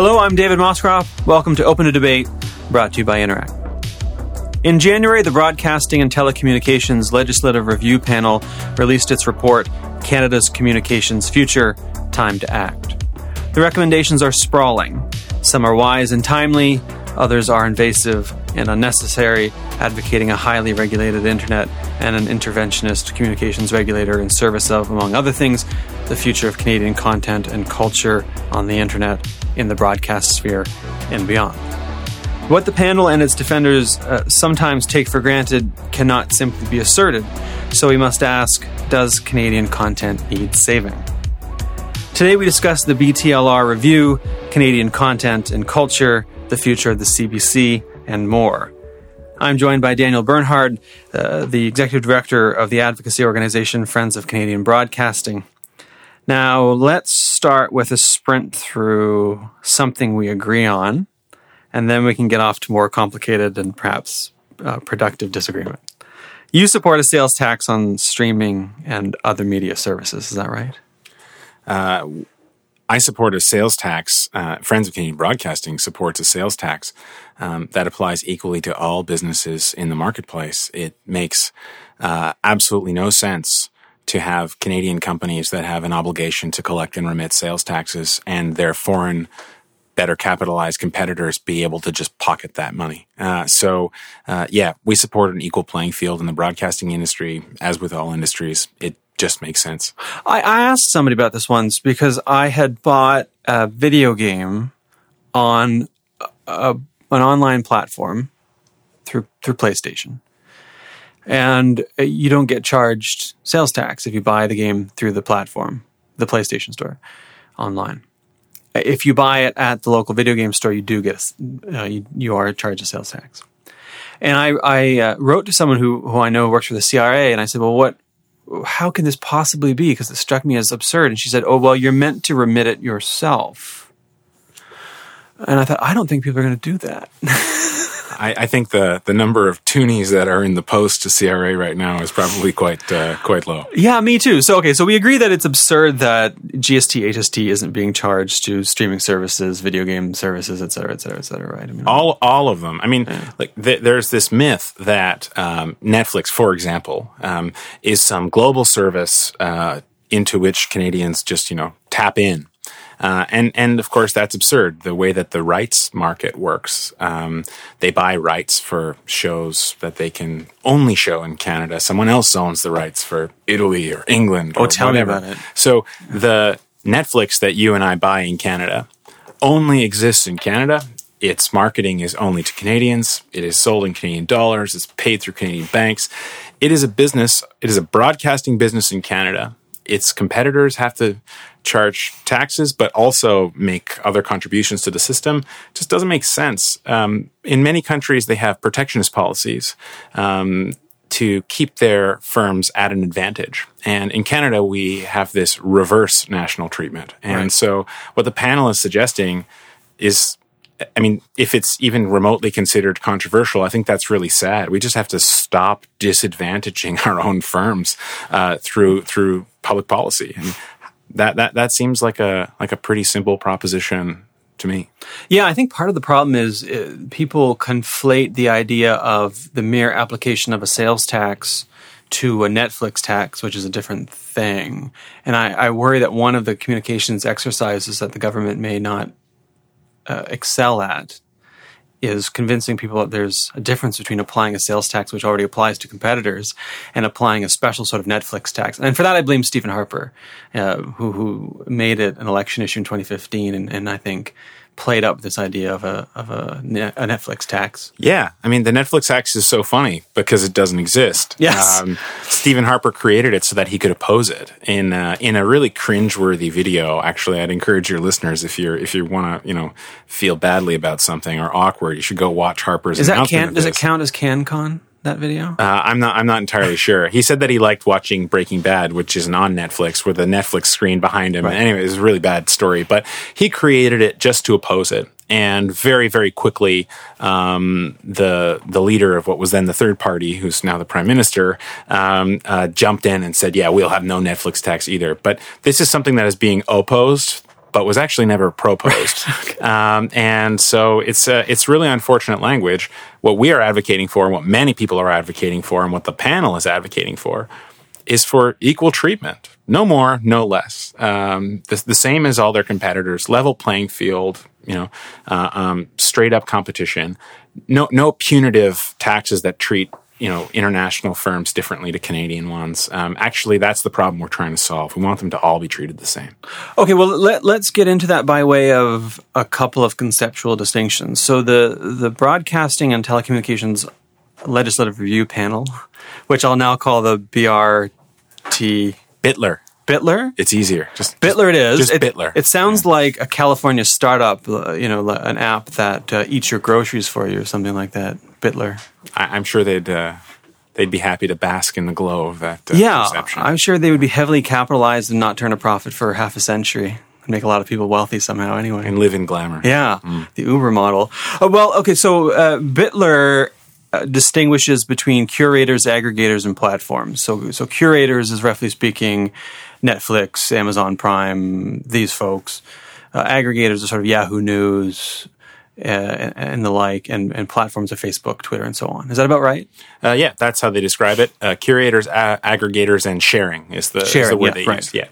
Hello, I'm David Moscrop. Welcome to Open to Debate, brought to you by Interact. In January, the Broadcasting and Telecommunications Legislative Review Panel released its report, Canada's Communications Future Time to Act. The recommendations are sprawling. Some are wise and timely, others are invasive and unnecessary, advocating a highly regulated internet and an interventionist communications regulator in service of, among other things, the future of Canadian content and culture on the internet, in the broadcast sphere, and beyond. What the panel and its defenders uh, sometimes take for granted cannot simply be asserted, so we must ask Does Canadian content need saving? Today we discuss the BTLR review, Canadian content and culture, the future of the CBC, and more. I'm joined by Daniel Bernhard, uh, the executive director of the advocacy organization Friends of Canadian Broadcasting. Now, let's start with a sprint through something we agree on, and then we can get off to more complicated and perhaps uh, productive disagreement. You support a sales tax on streaming and other media services, is that right? Uh, I support a sales tax. Uh, Friends of Canadian Broadcasting supports a sales tax um, that applies equally to all businesses in the marketplace. It makes uh, absolutely no sense to have Canadian companies that have an obligation to collect and remit sales taxes and their foreign better capitalized competitors be able to just pocket that money. Uh, so, uh, yeah, we support an equal playing field in the broadcasting industry, as with all industries. It just makes sense. I, I asked somebody about this once because I had bought a video game on a, an online platform through through PlayStation, and you don't get charged sales tax if you buy the game through the platform, the PlayStation Store, online. If you buy it at the local video game store, you do get uh, you, you are charged a sales tax. And I, I uh, wrote to someone who, who I know works for the CRA, and I said, "Well, what how can this possibly be? Because it struck me as absurd. And she said, Oh, well, you're meant to remit it yourself. And I thought, I don't think people are going to do that. I, I, think the the number of toonies that are in the post to CRA right now is probably quite uh, quite low. Yeah, me too. So okay, so we agree that it's absurd that GST HST isn't being charged to streaming services, video game services, et cetera, et cetera, et cetera. Right? I mean, all all of them. I mean, yeah. like th- there's this myth that um, Netflix, for example, um, is some global service uh, into which Canadians just you know tap in uh, and and of course that's absurd. The way that the rights market works, um, they buy rights for shows that they can only show in Canada. Someone else owns the rights for Italy or England. Oh, tell whatever. me about it. So the Netflix that you and I buy in Canada only exists in Canada. Its marketing is only to Canadians. It is sold in Canadian dollars. It's paid through Canadian banks. It is a business. It is a broadcasting business in Canada. Its competitors have to charge taxes, but also make other contributions to the system just doesn't make sense. Um, in many countries, they have protectionist policies. Um, to keep their firms at an advantage. And in Canada, we have this reverse national treatment. And right. so, what the panel is suggesting is I mean, if it's even remotely considered controversial, I think that's really sad. We just have to stop disadvantaging our own firms uh, through through public policy. And that that that seems like a like a pretty simple proposition to me. Yeah, I think part of the problem is uh, people conflate the idea of the mere application of a sales tax to a Netflix tax, which is a different thing. And I, I worry that one of the communications exercises that the government may not uh, excel at is convincing people that there's a difference between applying a sales tax, which already applies to competitors, and applying a special sort of Netflix tax. And for that, I blame Stephen Harper, uh, who, who made it an election issue in 2015, and, and I think played up this idea of a of a, a, Netflix tax. Yeah, I mean the Netflix tax is so funny because it doesn't exist. Yes, um, Stephen Harper created it so that he could oppose it in uh, in a really cringeworthy video. Actually, I'd encourage your listeners if you're if you want to you know feel badly about something or awkward, you should go watch Harper's. Is that can, does it count as CanCon? That video? Uh, I'm not. I'm not entirely sure. He said that he liked watching Breaking Bad, which is on Netflix, with a Netflix screen behind him. Right. Anyway, it's a really bad story, but he created it just to oppose it. And very, very quickly, um, the the leader of what was then the third party, who's now the prime minister, um, uh, jumped in and said, "Yeah, we'll have no Netflix tax either." But this is something that is being opposed but was actually never proposed. um, and so it's uh, it's really unfortunate language. What we are advocating for, and what many people are advocating for, and what the panel is advocating for, is for equal treatment. No more, no less. Um, the, the, same as all their competitors, level playing field. You know, uh, um, straight up competition. No, no punitive taxes that treat you know international firms differently to Canadian ones. Um, actually, that's the problem we're trying to solve. We want them to all be treated the same. Okay, well let, let's get into that by way of a couple of conceptual distinctions. So the the Broadcasting and Telecommunications Legislative Review Panel, which I'll now call the BRT Bitler. Bitler? It's easier. Just Bitler. It is. Just it, Bitler. It sounds yeah. like a California startup. Uh, you know, an app that uh, eats your groceries for you, or something like that. Bitler. I, am sure they'd uh, they'd be happy to bask in the glow of that. Uh, yeah, perception. I'm sure they would be heavily capitalized and not turn a profit for half a century. and Make a lot of people wealthy somehow, anyway, and live in glamour. Yeah, mm. the Uber model. Uh, well, okay, so uh, Bitler uh, distinguishes between curators, aggregators, and platforms. So, so curators is roughly speaking Netflix, Amazon Prime, these folks. Uh, aggregators are sort of Yahoo News uh, and, the like, and, and platforms of Facebook, Twitter, and so on. Is that about right? Uh, yeah, that's how they describe it. Uh, curators, aggregators, and sharing is the, sharing, is the word yeah, they right. use. Yeah,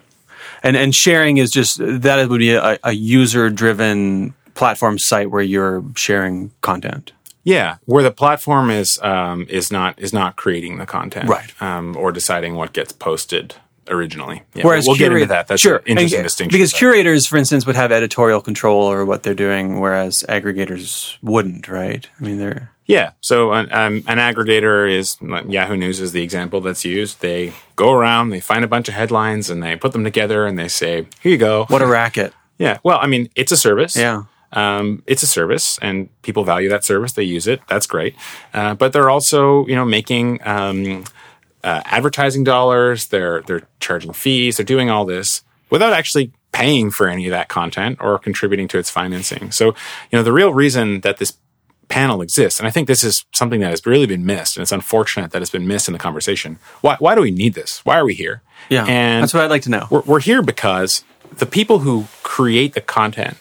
and and sharing is just that would be a, a user driven platform site where you're sharing content. Yeah, where the platform is um, is not is not creating the content, right, um, or deciding what gets posted originally. Yeah, Whereas we'll, get into that. That's sure. interesting and, distinction. Because curators, for instance, would have editorial control over what they're doing, whereas aggregators wouldn't. Right? I mean, they're yeah. So an, um, an aggregator is Yahoo News is the example that's used. They go around, they find a bunch of headlines, and they put them together, and they say, "Here you go." What a racket! Yeah. Well, I mean, it's a service. Yeah. Um, it's a service, and people value that service. They use it. That's great. Uh, but they're also, you know, making um, uh, advertising dollars. They're they're charging fees. They're doing all this without actually paying for any of that content or contributing to its financing. So, you know, the real reason that this panel exists, and I think this is something that has really been missed, and it's unfortunate that it's been missed in the conversation. Why why do we need this? Why are we here? Yeah, and that's what I'd like to know. We're, we're here because the people who create the content,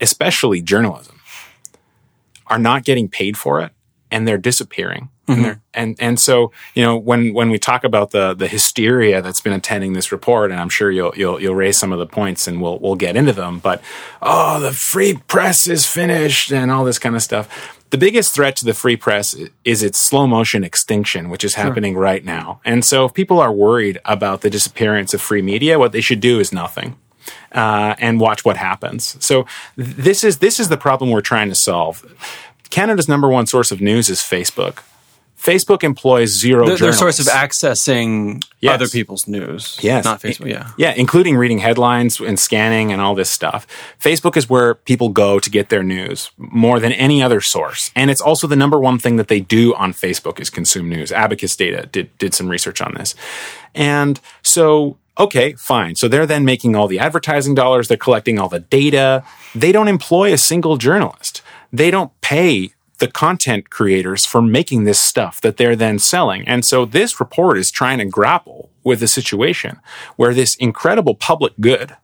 especially journalism, are not getting paid for it, and they're disappearing Mm-hmm. And, and and so you know when when we talk about the the hysteria that's been attending this report, and I'm sure you'll you'll you'll raise some of the points, and we'll we'll get into them. But oh, the free press is finished, and all this kind of stuff. The biggest threat to the free press is its slow motion extinction, which is happening sure. right now. And so, if people are worried about the disappearance of free media, what they should do is nothing. Uh, and watch what happens. So this is this is the problem we're trying to solve. Canada's number one source of news is Facebook. Facebook employs zero. The, their source of accessing yes. other people's news. Yes, not Facebook. Yeah, yeah, including reading headlines and scanning and all this stuff. Facebook is where people go to get their news more than any other source, and it's also the number one thing that they do on Facebook is consume news. Abacus Data did did some research on this, and so okay, fine. So they're then making all the advertising dollars. They're collecting all the data. They don't employ a single journalist. They don't pay the content creators for making this stuff that they're then selling. And so this report is trying to grapple with a situation where this incredible public good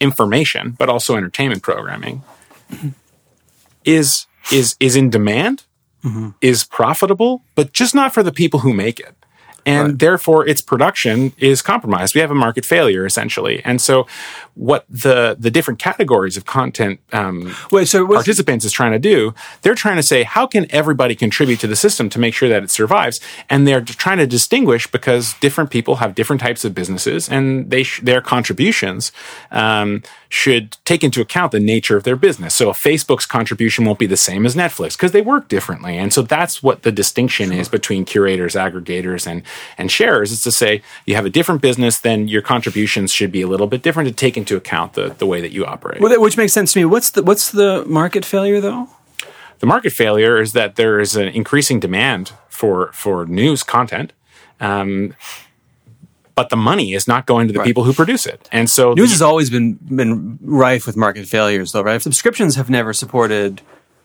information, but also entertainment programming is is is in demand, mm-hmm. is profitable, but just not for the people who make it and right. therefore its production is compromised. We have a market failure essentially, and so what the the different categories of content um, Wait, so participants is trying to do, they're trying to say how can everybody contribute to the system to make sure that it survives, and they're trying to distinguish because different people have different types of businesses, and they sh- their contributions um, should take into account the nature of their business. So Facebook's contribution won't be the same as Netflix because they work differently, and so that's what the distinction sure. is between curators, aggregators, and and sharers. Is to say you have a different business, then your contributions should be a little bit different to take into account the, the way that you operate. Well, which makes sense to me. What's the what's the market failure though? The market failure is that there is an increasing demand for for news content. Um, but the money is not going to the right. people who produce it. And so news the, has always been been rife with market failures, though, right? Subscriptions have never supported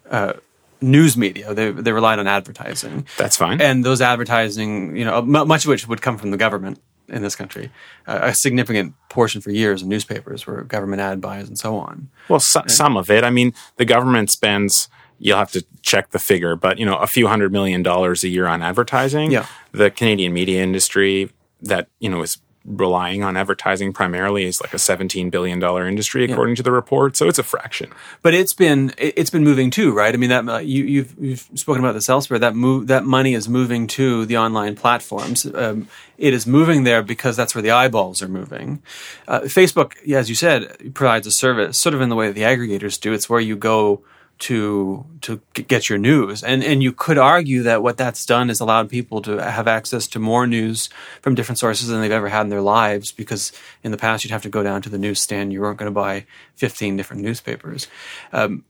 uh, news media; they they relied on advertising. That's fine, and those advertising, you know, much of which would come from the government in this country. a significant portion for years in newspapers were government ad buys and so on. Well, so, some of it. I mean, the government spends. You'll have to check the figure, but you know, a few hundred million dollars a year on advertising. Yeah. The Canadian media industry that you know is relying on advertising primarily is like a 17 billion dollar industry according yeah. to the report. So it's a fraction. But it's been it's been moving too right? I mean that uh, you, you've, you've spoken about this elsewhere. That move that money is moving to the online platforms. Um, it is moving there because that's where the eyeballs are moving. Uh, facebook as you said provides a service sort of in the way that the aggregators do. It's where you go to to get your news and and you could argue that what that's done is allowed people to have access to more news from different sources than they've ever had in their lives because in the past you'd have to go down to the newsstand you weren't going to buy 15 different newspapers um,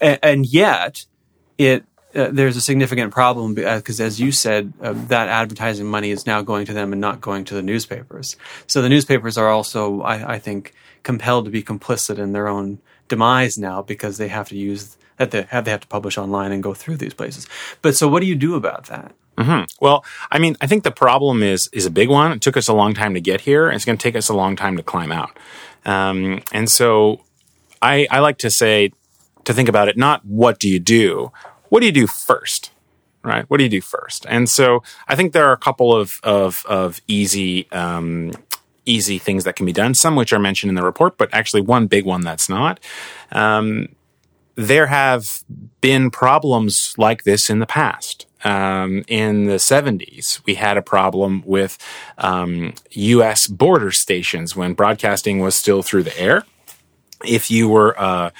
and, and, yet it uh, there's a significant problem because, uh, as you said, uh, that advertising money is now going to them and not going to the newspapers. So the newspapers are also, I, I think, compelled to be complicit in their own demise now because they have to use that they have they have to publish online and go through these places. But so, what do you do about that? Mm-hmm. Well, I mean, I think the problem is is a big one. It took us a long time to get here, and it's going to take us a long time to climb out. Um, and so, I, I like to say to think about it not what do you do, what do you do first, right? What do you do first? And so, I think there are a couple of of, of easy um, easy things that can be done, some which are mentioned in the report, but actually one big one that's not. Um, there have been problems like this in the past. Um, in the 70s, we had a problem with um, U.S. border stations when broadcasting was still through the air. If you were uh,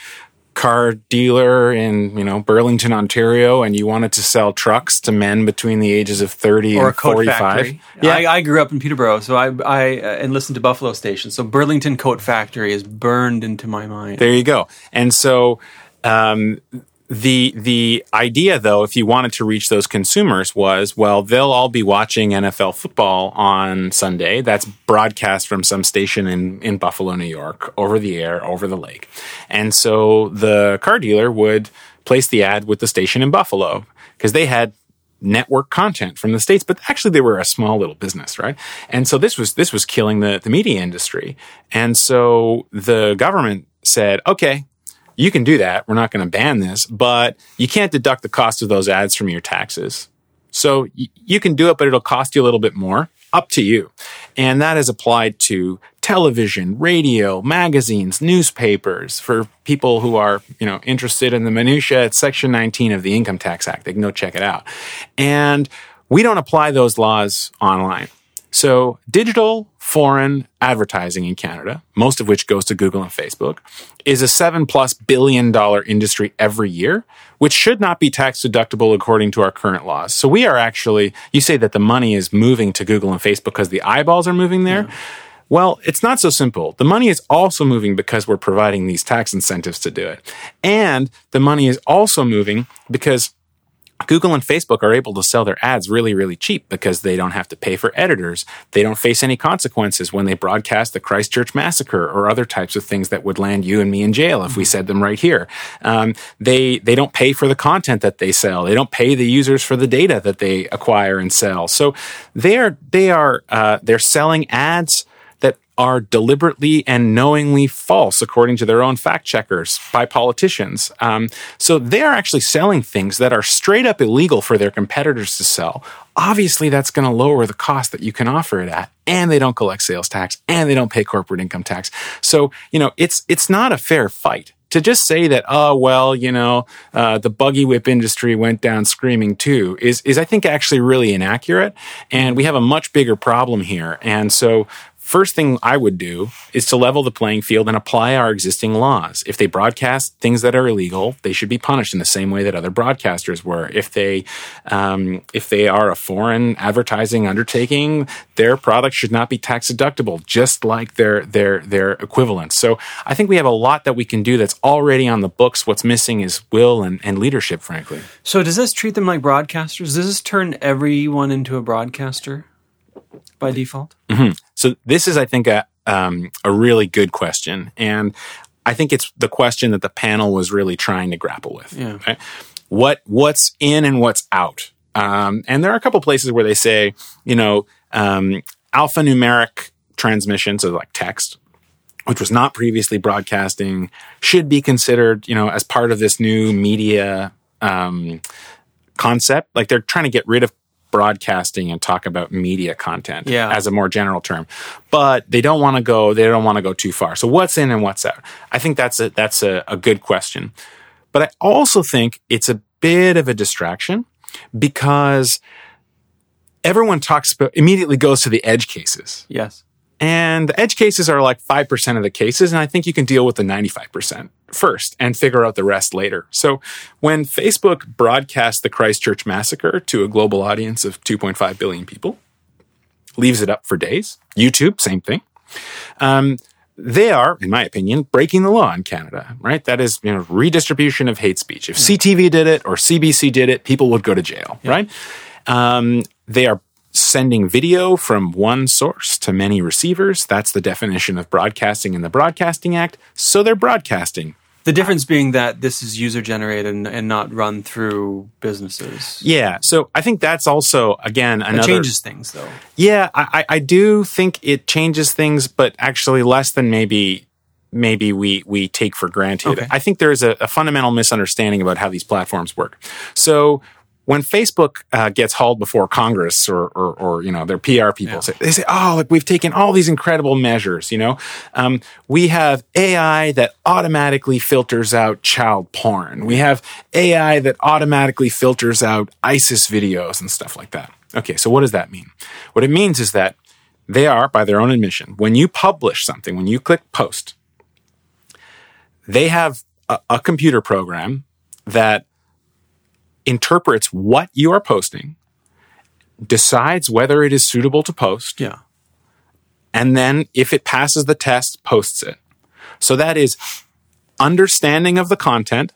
car dealer in you know Burlington, Ontario, and you wanted to sell trucks to men between the ages of thirty or and forty-five. Yeah, I, I, grew up in Peterborough, so I I uh, and listened to Buffalo Station. So Burlington Coat Factory is burned into my mind. There you go. And so um, the the idea though if you wanted to reach those consumers was well they'll all be watching NFL football on Sunday. That's broadcast from some station in in Buffalo New York over the air over the lake. And so the car dealer would place the ad with the station in Buffalo because they had network content from the states but actually they were a small little business right? And so this was this was killing the the media industry. And so the government said okay you can do that. We're not going to ban this, but you can't deduct the cost of those ads from your taxes. So you can do it, but it'll cost you a little bit more. Up to you. And that is applied to television, radio, magazines, newspapers for people who are, you know, interested in the minutia. It's section 19 of the Income Tax Act. They can go check it out. And we don't apply those laws online. So digital foreign advertising in Canada, most of which goes to Google and Facebook, is a seven plus billion dollar industry every year, which should not be tax deductible according to our current laws. So we are actually, you say that the money is moving to Google and Facebook because the eyeballs are moving there. Yeah. Well, it's not so simple. The money is also moving because we're providing these tax incentives to do it. And the money is also moving because Google and Facebook are able to sell their ads really, really cheap because they don't have to pay for editors. They don't face any consequences when they broadcast the Christchurch massacre or other types of things that would land you and me in jail if we said them right here. Um, they they don't pay for the content that they sell. They don't pay the users for the data that they acquire and sell. So they are they are uh, they're selling ads are deliberately and knowingly false, according to their own fact checkers by politicians. Um, so they are actually selling things that are straight up illegal for their competitors to sell. Obviously, that's going to lower the cost that you can offer it at, and they don't collect sales tax, and they don't pay corporate income tax. So you know, it's it's not a fair fight to just say that, oh well, you know, uh, the buggy whip industry went down screaming too is is I think actually really inaccurate, and we have a much bigger problem here. And so First thing I would do is to level the playing field and apply our existing laws. If they broadcast things that are illegal, they should be punished in the same way that other broadcasters were. If they um, if they are a foreign advertising undertaking, their product should not be tax deductible, just like their their their equivalents. So I think we have a lot that we can do that's already on the books. What's missing is will and, and leadership, frankly. So does this treat them like broadcasters? Does this turn everyone into a broadcaster? By default? Mm-hmm. So this is, I think, a um, a really good question, and I think it's the question that the panel was really trying to grapple with. Yeah. Right? What what's in and what's out? Um, and there are a couple places where they say, you know, um, alphanumeric transmission, so like text, which was not previously broadcasting, should be considered, you know, as part of this new media um, concept. Like they're trying to get rid of broadcasting and talk about media content Yeah. as a more general term. But they don't want to go they don't want to go too far. So what's in and what's out? I think that's a that's a, a good question. But I also think it's a bit of a distraction because everyone talks about immediately goes to the edge cases. Yes. And the edge cases are like 5% of the cases. And I think you can deal with the 95% first and figure out the rest later. So when Facebook broadcasts the Christchurch massacre to a global audience of 2.5 billion people, leaves it up for days, YouTube, same thing. Um, they are, in my opinion, breaking the law in Canada, right? That is, you know, redistribution of hate speech. If CTV did it or CBC did it, people would go to jail, right? Um, they are sending video from one source to many receivers. That's the definition of broadcasting in the Broadcasting Act. So they're broadcasting. The difference being that this is user generated and, and not run through businesses. Yeah. So I think that's also, again, It changes things though. Yeah, I, I do think it changes things, but actually less than maybe maybe we we take for granted. Okay. I think there's a, a fundamental misunderstanding about how these platforms work. So when Facebook uh, gets hauled before Congress or, or, or you know their PR people say they say, oh, look, we've taken all these incredible measures. You know, um, we have AI that automatically filters out child porn. We have AI that automatically filters out ISIS videos and stuff like that. Okay, so what does that mean? What it means is that they are, by their own admission, when you publish something, when you click post, they have a, a computer program that interprets what you are posting, decides whether it is suitable to post, Yeah. and then if it passes the test, posts it. So that is understanding of the content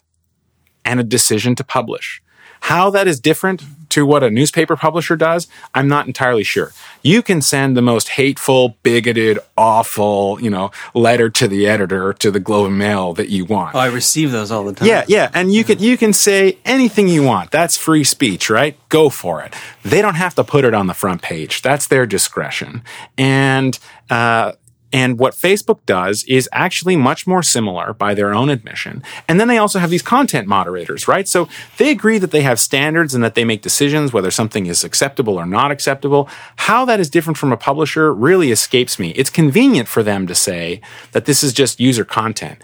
and a decision to publish. How that is different to what a newspaper publisher does, I'm not entirely sure. You can send the most hateful, bigoted, awful, you know, letter to the editor to the Globe and Mail that you want. Oh, I receive those all the time. Yeah, yeah, and you can you can say anything you want. That's free speech, right? Go for it. They don't have to put it on the front page. That's their discretion. And uh, and what Facebook does is actually much more similar by their own admission. And then they also have these content moderators, right? So they agree that they have standards and that they make decisions whether something is acceptable or not acceptable. How that is different from a publisher really escapes me. It's convenient for them to say that this is just user content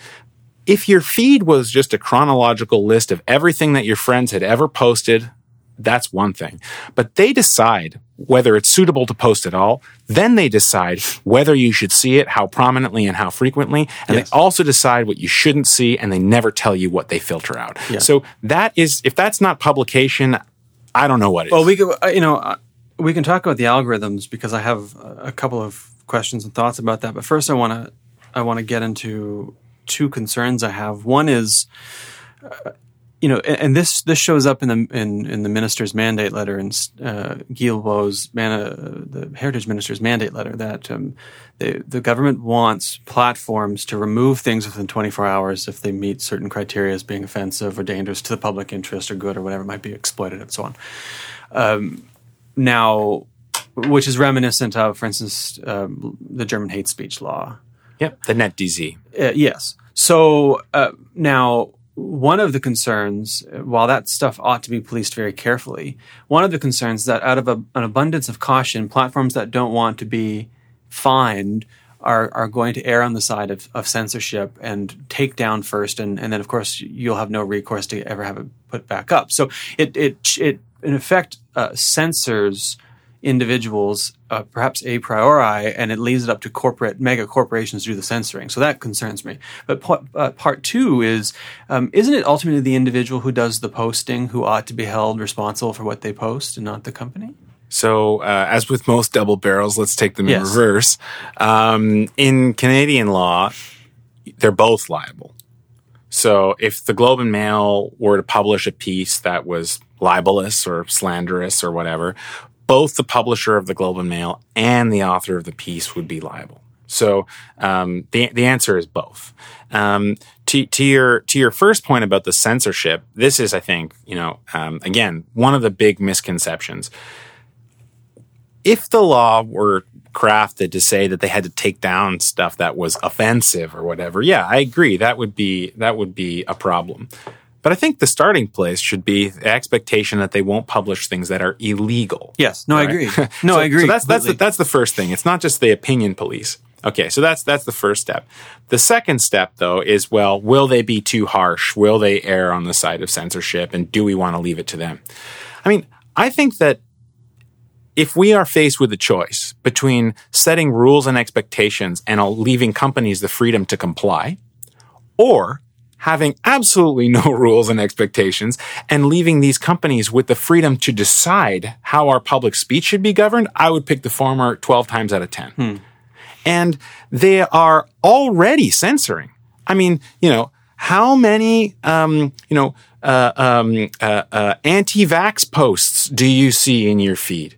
if your feed was just a chronological list of everything that your friends had ever posted, that's one thing. But they decide whether it's suitable to post at all. Then they decide whether you should see it, how prominently and how frequently. And Yes. they also decide what you shouldn't see and they never tell you what they filter out. Yeah. So that is, if that's not publication, I don't know what what is. Well, we could, uh, you know, uh, we can talk about the algorithms because I have a a couple of questions and thoughts about that. But first, I want to, I want to get into two concerns I have. One is, uh, you know, and, and this this shows up in the in, in the minister's mandate letter in uh, man, uh, the heritage minister's mandate letter that um, the the government wants platforms to remove things within 24 hours if they meet certain criteria as being offensive or dangerous to the public interest or good or whatever might be exploited and so on now, which is reminiscent of, for instance, um, the German hate speech law. yep, the NetzDG. Uh, yes. So uh, now, one of the concerns, while that stuff ought to be policed very carefully, one of the concerns is that out of a, an abundance of caution, platforms that don't want to be fined are, are going to err on the side of, of censorship and take down first, and, and then of course you'll have no recourse to ever have it put back up. So it it it in effect uh, censors individuals, uh, perhaps a priori, and it leaves it up to corporate mega corporations to do the censoring. So that concerns me. But part, uh, part two is, um, isn't it ultimately the individual who does the posting who ought to be held responsible for what they post and not the company? So, uh, as with most double barrels, let's take them in reverse. Um, in Canadian law, they're both liable. So, if the Globe and Mail were to publish a piece that was libelous or slanderous or whatever, both the publisher of the Globe and Mail and the author of the piece would be liable. So um, the the answer is both. Um, to, to your to your first point about the censorship, this is, I think, you know, um, again, one of the big misconceptions if the law were crafted to say that they had to take down stuff that was offensive or whatever, yeah, I agree. That would be that would be a problem. But I think the starting place should be the expectation that they won't publish things that are illegal. Yes. No, I agree. No, So- I agree. So that's that's the, that's the first thing. It's not just the opinion police. Okay, so that's that's the first step. The second step, though, is well, will they be too harsh? Will they err on the side of censorship? And do we want to leave it to them? I mean, I think that if we are faced with a choice between setting rules and expectations and leaving companies the freedom to comply, or having absolutely no rules and expectations and leaving these companies with the freedom to decide how our public speech should be governed, I would pick the former 12 times out of 10. And they are already censoring. I mean, you know, how many, um, you know, uh, um, uh, uh, anti-vax posts do you see in your feed?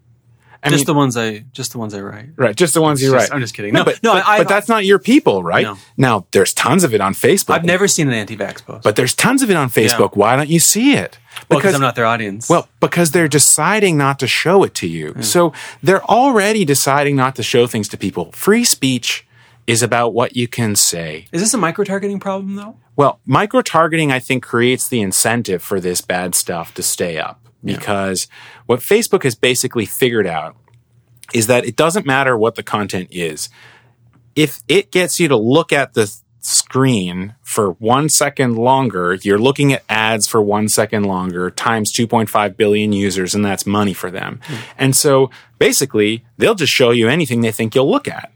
I just mean- the ones I just the ones I write. Right, just the ones you Just- write. I'm just kidding. No, but, no, but, I- but that's not your people, right? No. Now, there's tons of it on Facebook. I've never seen an anti-vax post. but there's tons of it on Facebook. Why don't you see it? well, because I'm not their audience. Well, because they're deciding not to show it to you. So they're already deciding not to show things to people. Free speech is about what you can say. is this a micro-targeting problem though? Well, micro targeting, I think, creates the incentive for this bad stuff to stay up because what Facebook has basically figured out is that it doesn't matter what the content is. If it gets you to look at the screen for one second longer, you're looking at ads for one second longer times 2.5 billion users, and that's money for them. Hmm. And so basically, they'll just show you anything they think you'll look at.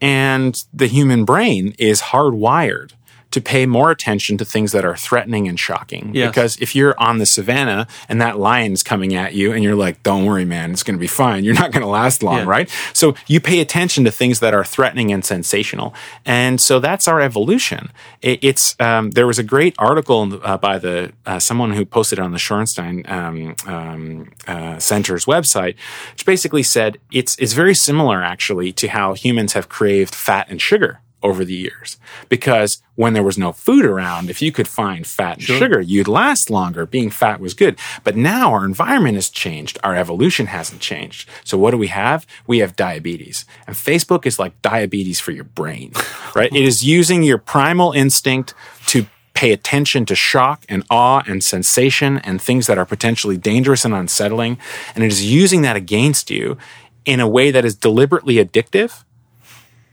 And the human brain is hardwired to pay more attention to things that are threatening and shocking. Yes. Because if you're on the savannah and that lion's coming at you and you're like, don't worry, man, it's going to be fine. You're not going to last long, Yeah. right? So you pay attention to things that are threatening and sensational. And so that's our evolution. It, it's, um, there was a great article uh, by the, uh, someone who posted it on the Shorenstein um, um, uh, Center's website, which basically said it's, it's very similar actually to how humans have craved fat and sugar over the years. Because when there was no food around, if you could find fat and sugar, you'd last longer. Being fat was good. But now our environment has changed. Our evolution hasn't changed. So what do we have? We have diabetes. And Facebook is like diabetes for your brain, right? it is using your primal instinct to pay attention to shock and awe and sensation and things that are potentially dangerous and unsettling. And it is using that against you in a way that is deliberately addictive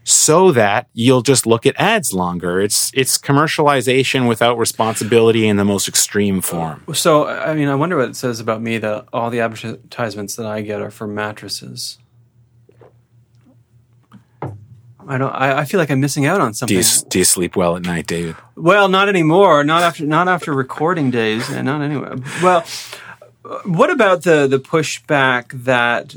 so that you'll just look at ads longer. It's it's commercialization without responsibility in the most extreme form. So, I mean, I wonder what it says about me that all the advertisements that I get are for mattresses. I don't. I, I feel like I'm missing out on Do something. you do you sleep well at night, David? Well, not anymore. Not after. Not after recording days. And not anyway. Well, what about the the pushback that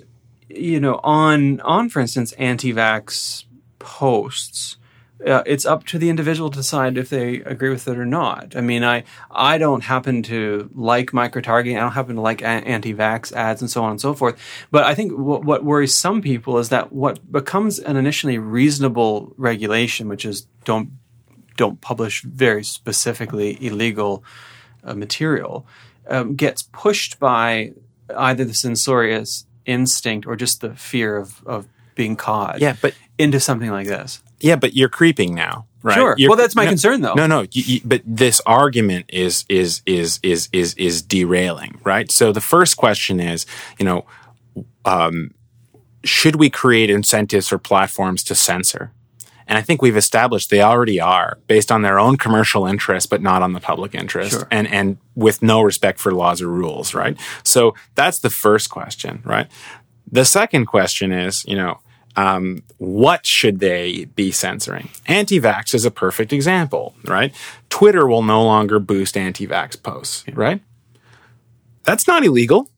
you know on on for instance anti-vax posts? Uh, it's up to the individual to decide if they agree with it or not. I mean, I I don't happen to like micro targeting. I don't happen to like a- anti-vax ads and so on and so forth. But I think what, what worries some people is that what becomes an initially reasonable regulation, which is don't don't publish very specifically illegal uh, material, um, gets pushed by either the censorious instinct or just the fear of of being caught. Yeah, but into something like this. yeah, but you're creeping now, right? Sure. You're- Well, that's my no- concern, though. No, no. You, you, but this argument is is is is is is derailing, right? So the first question is, you know, um, should we create incentives for platforms to censor? And I think we've established they already are based on their own commercial interest, but not on the public interest Sure. and, and with no respect for laws or rules, right? So that's the first question, right? The second question is, you know, um, what should they be censoring? Anti vax is a perfect example, right? Twitter will no longer boost anti vax posts, right? That's not illegal.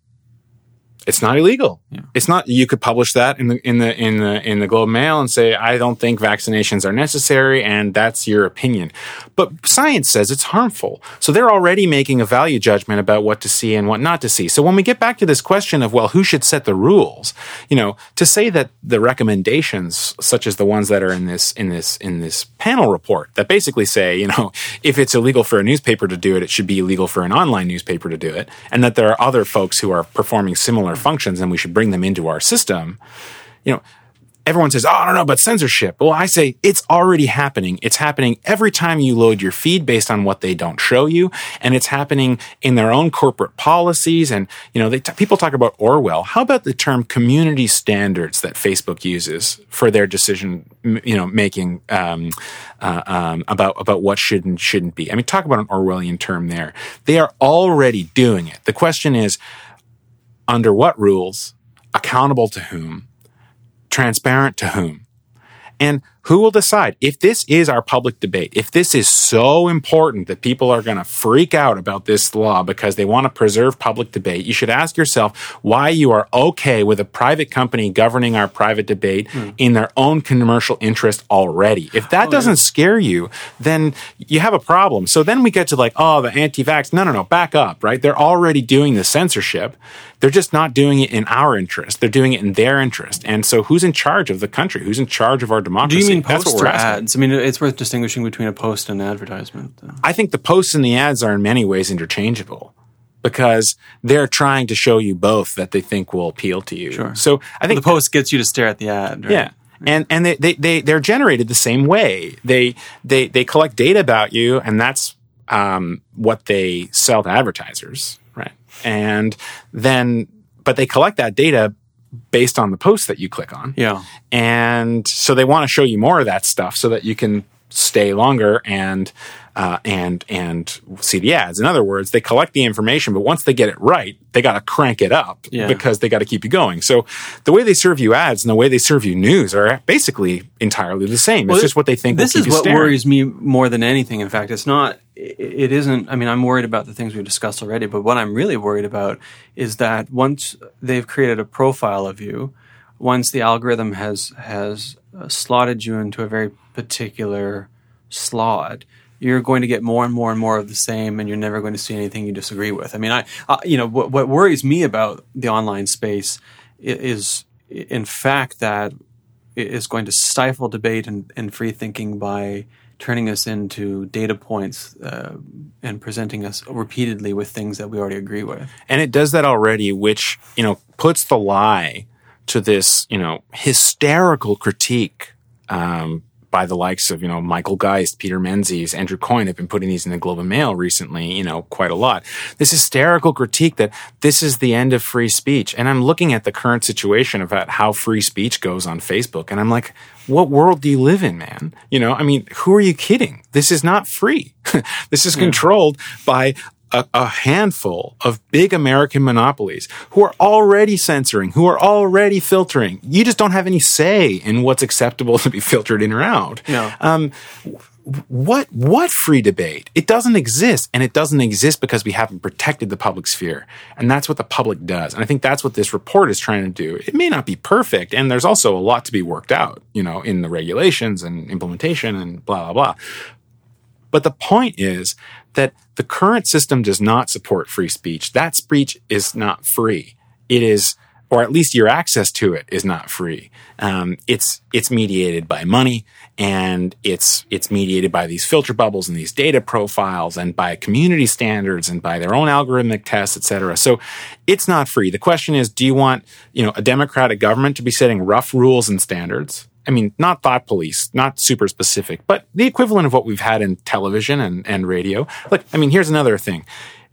It's not illegal. It's not. You could publish that in the in the in the in the Globe Mail and say, "I don't think vaccinations are necessary," and that's your opinion. But science says it's harmful, so they're already making a value judgment about what to see and what not to see. So when we get back to this question of well, who should set the rules? You know, to say that the recommendations, such as the ones that are in this in this in this panel report, that basically say, you know, if it's illegal for a newspaper to do it, it should be illegal for an online newspaper to do it, and that there are other folks who are performing similar functions and we should bring them into our system. You know, everyone says, Oh, I don't know about censorship. Well, I say it's already happening. It's happening every time you load your feed based on what they don't show you. And it's happening in their own corporate policies. And, you know, t- people talk about Orwell. How about the term community standards that Facebook uses for their decision, you know, making, um, uh, um, about, about what should and shouldn't be? I mean, talk about an Orwellian term there. They are already doing it. The question is, under what rules, accountable to whom, transparent to whom? And who will decide if this is our public debate? If this is so important that people are going to freak out about this law because they want to preserve public debate, you should ask yourself why you are okay with a private company governing our private debate hmm. in their own commercial interest already. If that oh, doesn't yeah. scare you, then you have a problem. So then we get to like, oh, the anti vax. No, no, no, back up, right? They're already doing the censorship. They're just not doing it in our interest. They're doing it in their interest. And so who's in charge of the country? Who's in charge of our democracy? Do you mean posts or ads? I mean, it's worth distinguishing between a post and an advertisement. Though. I think the posts and the ads are in many ways interchangeable because they're trying to show you both that they think will appeal to you. Sure. So I think well, the post gets you to stare at the ad. Right? Yeah. And and they, they, they they're generated the same way. They they they collect data about you, and that's um, what they sell to advertisers and then but they collect that data based on the post that you click on. Yeah. And so they want to show you more of that stuff so that you can stay longer and uh, and and see the ads. In other words, they collect the information, but once they get it right, they got to crank it up yeah. because they got to keep you going. So the way they serve you ads and the way they serve you news are basically entirely the same. Well, it's just what they think. This is what staring. worries me more than anything. In fact, it's not. It isn't. I mean, I'm worried about the things we've discussed already, but what I'm really worried about is that once they've created a profile of you, once the algorithm has has uh, slotted you into a very particular slot you're going to get more and more and more of the same, and you're never going to see anything you disagree with. I mean, I, I you know, what, what worries me about the online space is, in fact, that it is going to stifle debate and, and free thinking by turning us into data points uh, and presenting us repeatedly with things that we already agree with. And it does that already, which you know puts the lie to this, you know, hysterical critique um, by the likes of, you know, Michael Geist, Peter Menzies, Andrew Coyne have been putting these in the Globe and Mail recently, you know, quite a lot. This hysterical critique that this is the end of free speech. And I'm looking at the current situation about how free speech goes on Facebook. And I'm like, what world do you live in, man? You know, I mean, who are you kidding? This is not free. this is controlled by a, a, handful of big American monopolies who are already censoring, who are already filtering. You just don't have any say in what's acceptable to be filtered in or out. No. Um, what what free debate? It doesn't exist, and it doesn't exist because we haven't protected the public sphere, and that's what the public does. And I think that's what this report is trying to do. It may not be perfect, and there's also a lot to be worked out, you know, in the regulations and implementation and blah blah blah. But the point is that the current system does not support free speech. That speech is not free. It is, or at least your access to it is not free. Um, it's it's mediated by money, and it's it's mediated by these filter bubbles and these data profiles, and by community standards, and by their own algorithmic tests, et cetera. So it's not free. The question is, do you want you know a democratic government to be setting rough rules and standards? I mean, not thought police, not super specific, but the equivalent of what we've had in television and, and radio. Look, I mean, here's another thing.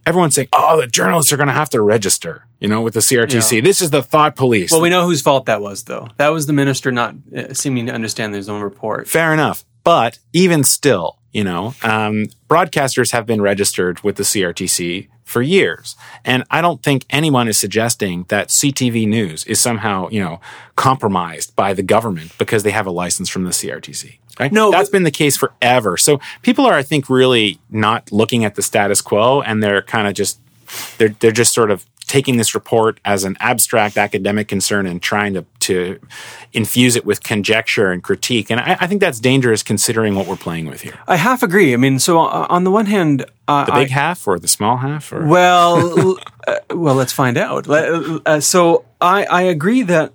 Everyone's saying, oh, the journalists are going to have to register, you know, with the CRTC. Yeah. This is the thought police. Well, we know whose fault that was, though. That was the minister not uh, seeming to understand his own report. Fair enough. But even still, you know, um, broadcasters have been registered with the CRTC for years. And I don't think anyone is suggesting that CTV News is somehow, you know, compromised by the government because they have a license from the CRTC. Right? No, that's been the case forever. So people are, I think, really not looking at the status quo, and they're kind of just they're they're just sort of taking this report as an abstract academic concern and trying to, to infuse it with conjecture and critique. And I, I, think that's dangerous considering what we're playing with here. I half agree. I mean, so uh, on the one hand, uh, the big I, half or the small half? Or? Well, uh, well, let's find out. Uh, so I, I agree that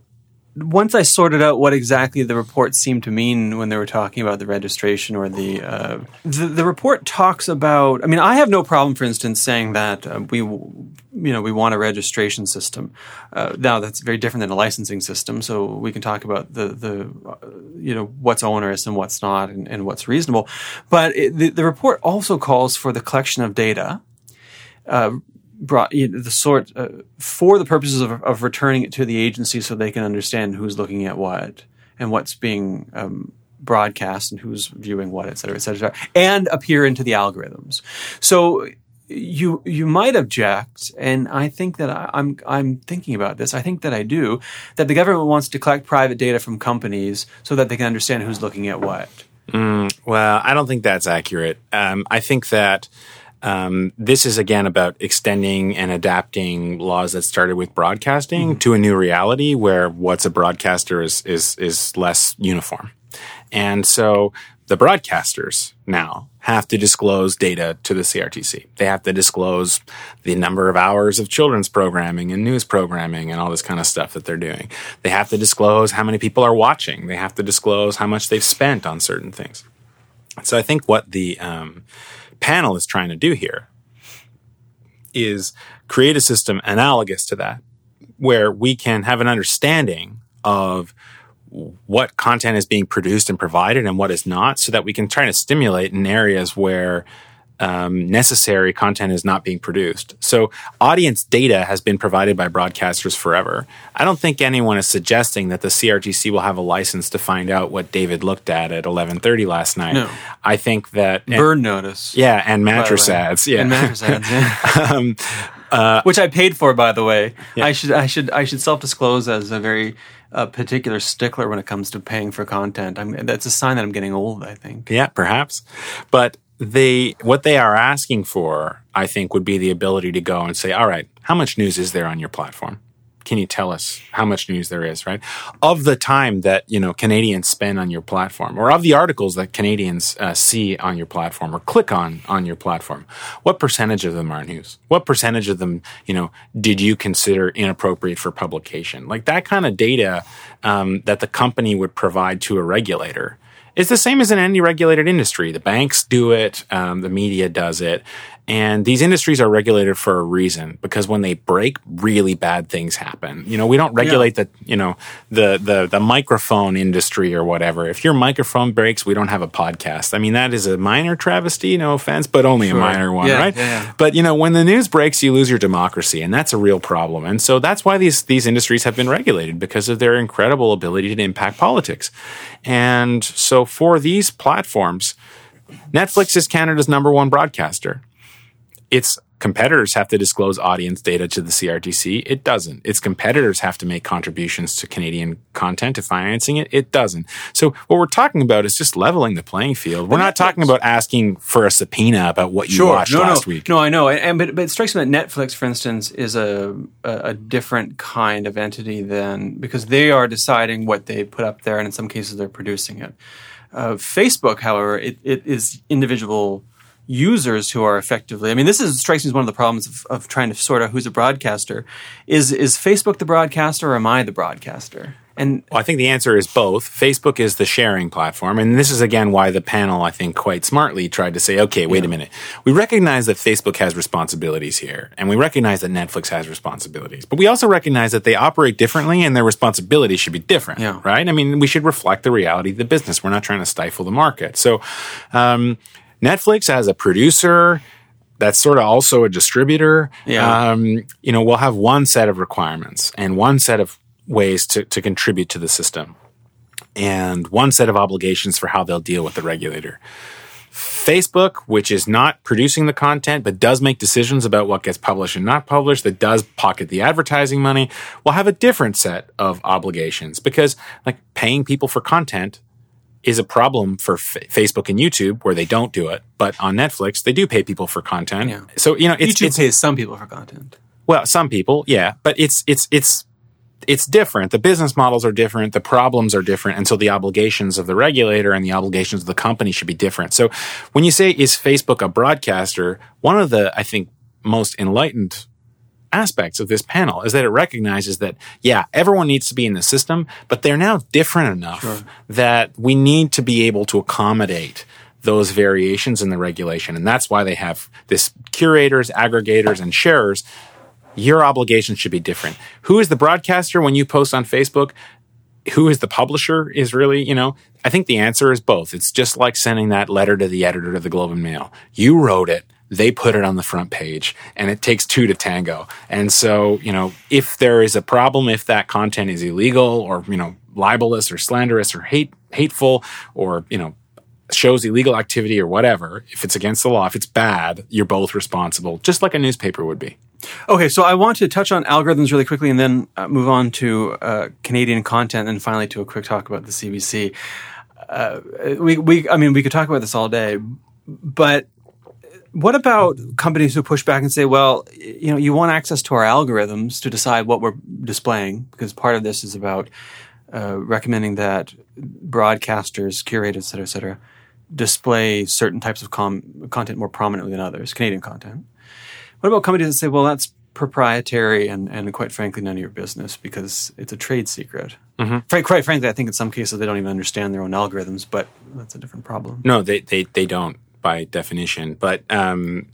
once I sorted out what exactly the report seemed to mean when they were talking about the registration or the uh, the, the, report talks about. I mean, I have no problem, for instance, saying that uh, we you know we want a registration system. Uh, now that's very different than a licensing system, so we can talk about the the uh, you know what's onerous and what's not and, and what's reasonable. But it, the, the report also calls for the collection of data. Uh, brought you know, the sort uh, for the purposes of, of returning it to the agency so they can understand who's looking at what and what's being um, broadcast and who's viewing what, et cetera, et cetera, and appear into the algorithms. So you you might object, and I think that I, I'm I'm thinking about this. I think that I do that the government wants to collect private data from companies so that they can understand who's looking at what. Mm, well, I don't think that's accurate. Um, I think that um, this is again about extending and adapting laws that started with broadcasting mm-hmm. to a new reality where what's a broadcaster is is is less uniform, and so the broadcasters now have to disclose data to the CRTC. They have to disclose the number of hours of children's programming and news programming and all this kind of stuff that they're doing. They have to disclose how many people are watching. They have to disclose how much they've spent on certain things. So I think what the um, panel is trying to do here is create a system analogous to that where we can have an understanding of what content is being produced and provided and what is not so that we can try to stimulate in areas where um, necessary content is not being produced. So audience data has been provided by broadcasters forever. I don't think anyone is suggesting that the CRTC will have a license to find out what David looked at at 11:30 last night. No. I think that burn notice. Yeah, and mattress ads. Yeah, and mattress ads. Yeah. um, uh, Which I paid for, by the way. Yeah. I should I should I should self disclose as a very uh, particular stickler when it comes to paying for content. I'm, that's a sign that I'm getting old. I think. Yeah, perhaps, but they what they are asking for, I think, would be the ability to go and say, all right, how much news is there on your platform? Can you tell us how much news there is, right? Of the time that, you know, Canadians spend on your platform or of the articles that Canadians uh, see on your platform or click on on your platform, what percentage of them are news? What percentage of them, you know, did you consider inappropriate for publication? Like that kind of data um, that the company would provide to a regulator it's the same as in any regulated industry. The banks do it, um, the media does it, and these industries are regulated for a reason because when they break, really bad things happen. You know, we don't regulate yeah. the, you know, the, the, the microphone industry or whatever. If your microphone breaks, we don't have a podcast. I mean, that is a minor travesty, no offense, but only sure. a minor one, yeah, right? Yeah, but, you know, when the news breaks, you lose your democracy and that's a real problem. And so that's why these, these industries have been regulated because of their incredible ability to impact politics. And so for these platforms, Netflix is Canada's number one broadcaster its competitors have to disclose audience data to the CRTC. It doesn't. Its competitors have to make contributions to Canadian content to financing it. It doesn't. So what we're talking about is just leveling the playing field. We're not talking about asking for a subpoena about what you sure. watched no, last no. week. No, I know. And but, but it strikes me that Netflix, for instance, is a, a, a different kind of entity than because they are deciding what they put up there, and in some cases they're producing it. Uh, Facebook, however, it, it is individual users who are effectively. I mean, this is strikes me as one of the problems of, of trying to sort out who's a broadcaster. Is is Facebook the broadcaster or am I the broadcaster? And well, I think the answer is both. Facebook is the sharing platform. And this is again why the panel, I think, quite smartly tried to say, okay, wait yeah. a minute. We recognize that Facebook has responsibilities here, and we recognize that Netflix has responsibilities. But we also recognize that they operate differently and their responsibilities should be different. Yeah. Right? I mean, we should reflect the reality of the business. We're not trying to stifle the market. So um, Netflix as a producer, that's sort of also a distributor. Yeah. Um, you know, we'll have one set of requirements and one set of ways to, to contribute to the system and one set of obligations for how they'll deal with the regulator. Facebook, which is not producing the content but does make decisions about what gets published and not published, that does pocket the advertising money, will have a different set of obligations because, like, paying people for content is a problem for F- Facebook and YouTube where they don't do it, but on Netflix they do pay people for content. Yeah. So you know, it's, YouTube it's, pays some people for content. Well, some people, yeah, but it's it's it's it's different. The business models are different. The problems are different. And so the obligations of the regulator and the obligations of the company should be different. So when you say, is Facebook a broadcaster? One of the, I think, most enlightened aspects of this panel is that it recognizes that, yeah, everyone needs to be in the system, but they're now different enough sure. that we need to be able to accommodate those variations in the regulation. And that's why they have this curators, aggregators, and sharers. Your obligations should be different. Who is the broadcaster when you post on Facebook? Who is the publisher is really, you know, I think the answer is both. It's just like sending that letter to the editor of the Globe and Mail. You wrote it they put it on the front page and it takes two to tango. And so, you know, if there is a problem, if that content is illegal or, you know, libelous or slanderous or hate, hateful or, you know, shows illegal activity or whatever, if it's against the law, if it's bad, you're both responsible, just like a newspaper would be. Okay, so I want to touch on algorithms really quickly and then uh, move on to uh, Canadian content and finally to a quick talk about the CBC. Uh, we, we, I mean, we could talk about this all day, but what about companies who push back and say, well, you know, you want access to our algorithms to decide what we're displaying because part of this is about uh, recommending that broadcasters, curators, et cetera, et cetera, display certain types of com- content more prominently than others, Canadian content. What about companies that say, well, that's proprietary and, and quite frankly, none of your business because it's a trade secret? Mm-hmm. Quite frankly, I think in some cases they don't even understand their own algorithms, but that's a different problem. No, they, they, they don't by definition. But um,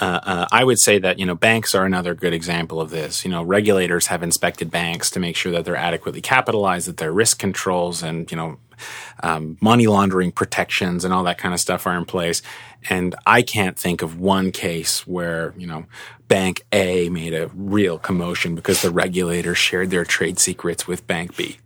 uh, uh, I would say that you know banks are another good example of this. You know, regulators have inspected banks to make sure that they're adequately capitalized, that their risk controls and you know um, money laundering protections and all that kind of stuff are in place. And I can't think of one case where you know Bank A made a real commotion because the regulator shared their trade secrets with Bank B.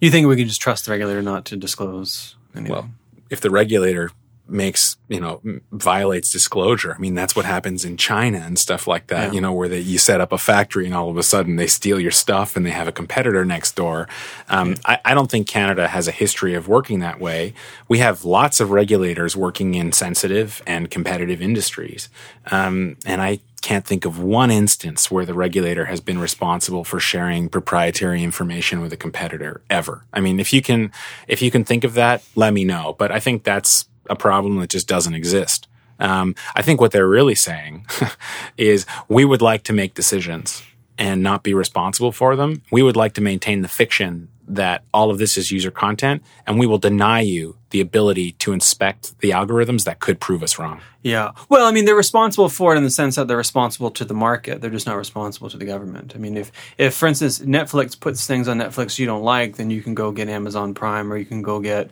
You think we can just trust the regulator not to disclose? Anything? Well, if the regulator makes you know violates disclosure. I mean, that's what happens in China and stuff like that. Yeah. You know, where they you set up a factory and all of a sudden they steal your stuff and they have a competitor next door. Um, I, I, don't think Canada has a history of working that way. We have lots of regulators working in sensitive and competitive industries, um, and I can't think of one instance where the regulator has been responsible for sharing proprietary information with a competitor ever. I mean, if you can, if you can think of that, let me know. But I think that's a problem that just doesn't exist. Um, I think what they're really saying is we would like to make decisions and not be responsible for them. We would like to maintain the fiction that all of this is user content, and we will deny you the ability to inspect the algorithms that could prove us wrong. Yeah. Well, I mean, they're responsible for it in the sense that they're responsible to the market. They're just not responsible to the government. I mean, if, if for instance, Netflix puts things on Netflix you don't like, then you can go get Amazon Prime or you can go get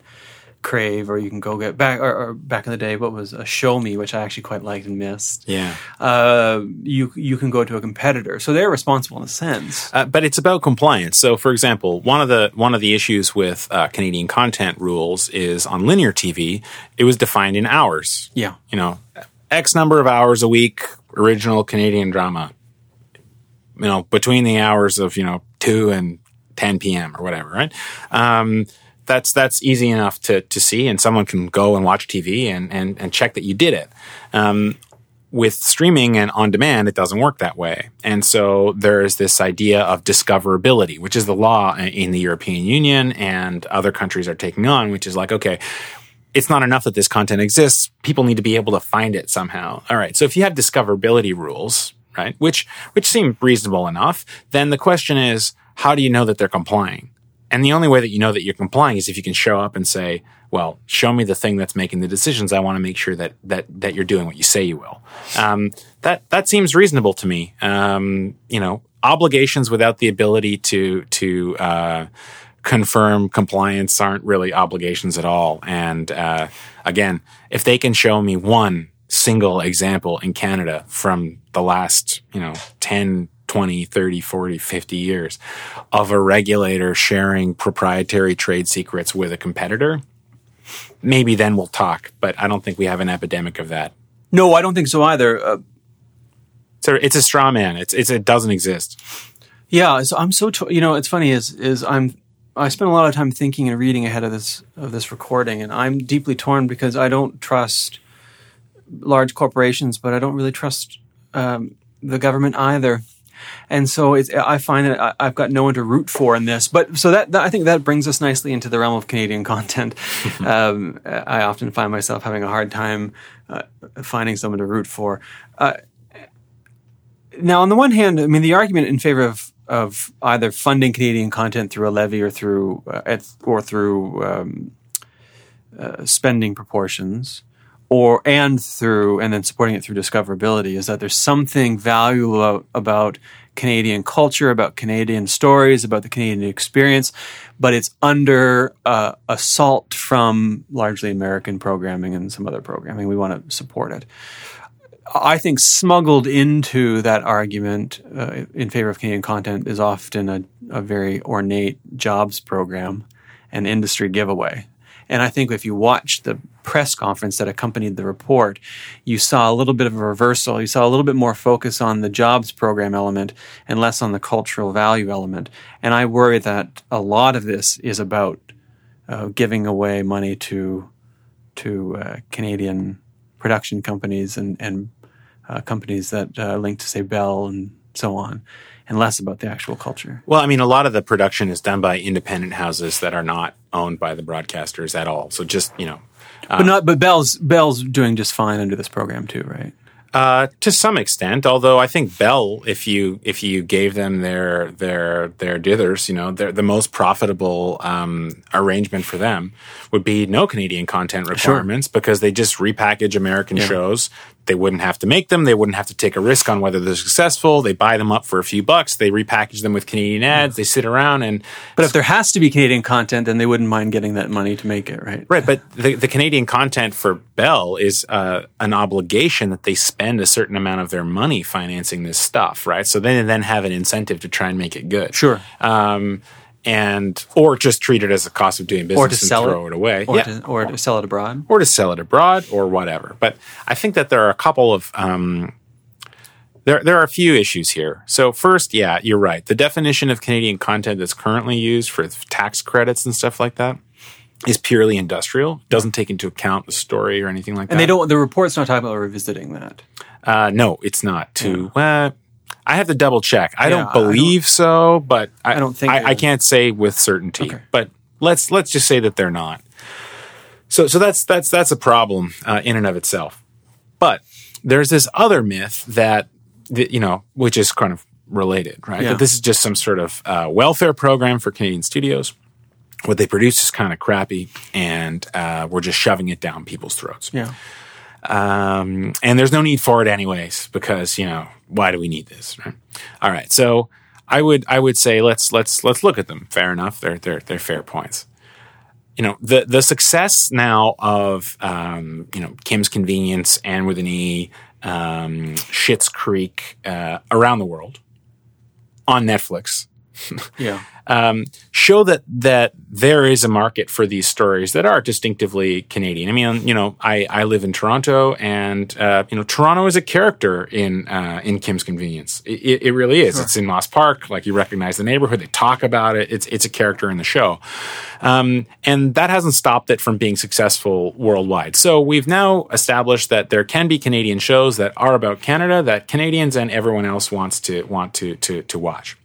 Crave, or you can go get back or, or, back in the day. What was a shomi, which I actually quite liked and missed. Yeah, uh, you you can go to a competitor, so they're responsible in a sense. Uh, but it's about compliance. So, for example, one of the one of the issues with uh, Canadian content rules is on linear TV, it was defined in hours. Yeah, you know, X number of hours a week, original Canadian drama. You know, between the hours of you know two and 10 p.m. or whatever, right? Um, that's that's easy enough to to see, and someone can go and watch TV and and, and check that you did it. Um, with streaming and on demand, it doesn't work that way. And so there's this idea of discoverability, which is the law in the European Union and other countries are taking on, which is like, okay, it's not enough that this content exists. People need to be able to find it somehow. All right. So if you have discoverability rules, right, which, which seem reasonable enough, then the question is, how do you know that they're complying? And the only way that you know that you're complying is if you can show up and say, well, show me the thing that's making the decisions. I want to make sure that that that you're doing what you say you will. Um, that that seems reasonable to me. Um, you know, obligations without the ability to to uh, confirm compliance aren't really obligations at all. And uh, again, if they can show me one single example in Canada from the last you know 10 20, 30, 40, 50 years of a regulator sharing proprietary trade secrets with a competitor, maybe then we'll talk. But I don't think we have an epidemic of that. No, I don't think so either. Uh, so it's a straw man. It's, it's it doesn't exist. Yeah, so I'm so you know it's funny is is I'm I spent a lot of time thinking and reading ahead of this of this recording, and I'm deeply torn because I don't trust large corporations, but I don't really trust um, the government either and so I find that I, have got no one to root for in this. But so that, that, I think that brings us nicely into the realm of Canadian content. um, I often find myself having a hard time uh, finding someone to root for. Uh, now, on the one hand, I mean, the argument in favor of of either funding Canadian content through a levy or through uh, or through um, uh, spending proportions, or and through and then supporting it through discoverability is that there's something valuable about, about Canadian culture, about Canadian stories, about the Canadian experience, but it's under uh, assault from largely American programming and some other programming. We want to support it. I think smuggled into that argument uh, in favor of Canadian content is often a, a very ornate jobs program and industry giveaway. And I think if you watch the press conference that accompanied the report, you saw a little bit of a reversal. You saw a little bit more focus on the jobs program element and less on the cultural value element. And I worry that a lot of this is about uh, giving away money to to uh, Canadian production companies and and uh, companies that uh, link to say Bell and so on, and less about the actual culture. Well, I mean, a lot of the production is done by independent houses that are not owned by the broadcasters at all. So just you know, but not but Bell's Bell's doing just fine under this program too, right? Uh, to some extent, although I think Bell, if you if you gave them their their their dithers, you know, the most profitable um, arrangement for them would be no Canadian content requirements sure. because they just repackage American yeah. shows. They wouldn't have to make them. They wouldn't have to take a risk on whether they're successful. They buy them up for a few bucks. They repackage them with Canadian ads. They sit around and. But if there has to be Canadian content, then they wouldn't mind getting that money to make it, right? Right. But the, the Canadian content for Bell is uh, an obligation that they spend a certain amount of their money financing this stuff, right? So they then have an incentive to try and make it good. Sure. Um, and or just treat it as a cost of doing business or to and sell throw it, it away, or, yeah. to, or to sell it abroad, or to sell it abroad, or whatever. But I think that there are a couple of um, there there are a few issues here. So first, yeah, you're right. The definition of Canadian content that's currently used for tax credits and stuff like that is purely industrial. Doesn't take into account the story or anything like and that. And they don't. The report's not talking about revisiting that. Uh, no, it's not. To yeah. uh, I have to double check. I yeah, don't believe I don't, so, but I, I don't think I, I, can't say with certainty. Okay. But let's let's just say that they're not. So so that's that's that's a problem uh, in and of itself. But there's this other myth that, you know, which is kind of related, right? Yeah. That this is just some sort of uh, welfare program for Canadian studios. What they produce is kind of crappy, and uh, we're just shoving it down people's throats. Yeah. Um, and there's no need for it anyways, because, you know, why do we need this? Right? All right. So I would, I would say let's, let's, let's look at them. Fair enough. They're, they're, they're fair points. You know, the, the success now of, um, you know, Kim's Convenience and with an E, um, Schitt's Creek, uh, around the world on Netflix. yeah um, show that that there is a market for these stories that are distinctively Canadian. I mean, you know, I, I live in Toronto, and uh, you know, Toronto is a character in uh, in Kim's Convenience. It, it really is. Sure. It's in Moss Park. Like you recognize the neighborhood. They talk about it. It's it's a character in the show, um, and that hasn't stopped it from being successful worldwide. So we've now established that there can be Canadian shows that are about Canada that Canadians and everyone else wants to want to to to watch.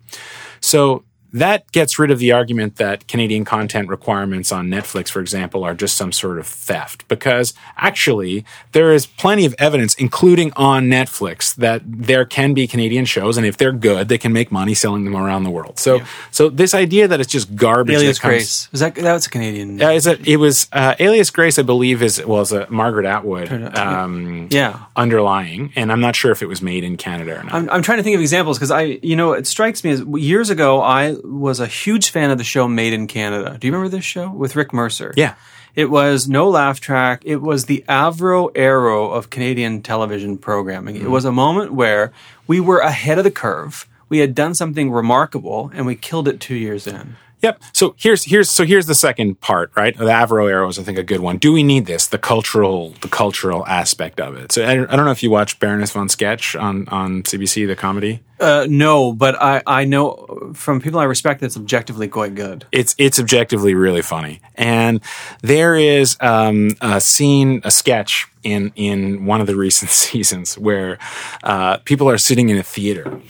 So that gets rid of the argument that Canadian content requirements on Netflix, for example, are just some sort of theft. Because actually, there is plenty of evidence, including on Netflix, that there can be Canadian shows, and if they're good, they can make money selling them around the world. So, yeah. so this idea that it's just garbage. Alias comes, Grace was that that was a Canadian? Uh, is it? It was uh, Alias Grace, I believe, is well, was a Margaret Atwood. Um, yeah, underlying, and I'm not sure if it was made in Canada or not. I'm, I'm trying to think of examples because I, you know, it strikes me as years ago I was a huge fan of the show Made in Canada. Do you remember this show with Rick Mercer? Yeah. It was no laugh track. It was the Avro Arrow of Canadian television programming. Mm-hmm. It was a moment where we were ahead of the curve. We had done something remarkable and we killed it two years in. Yep. So here's here's so here's the second part, right? The Avro arrow is, I think, a good one. Do we need this? The cultural the cultural aspect of it. So I, I don't know if you watch Baroness von Sketch on on CBC, the comedy. Uh, no, but I I know from people I respect that it's objectively quite good. It's it's objectively really funny, and there is um, a scene, a sketch in in one of the recent seasons where uh, people are sitting in a theater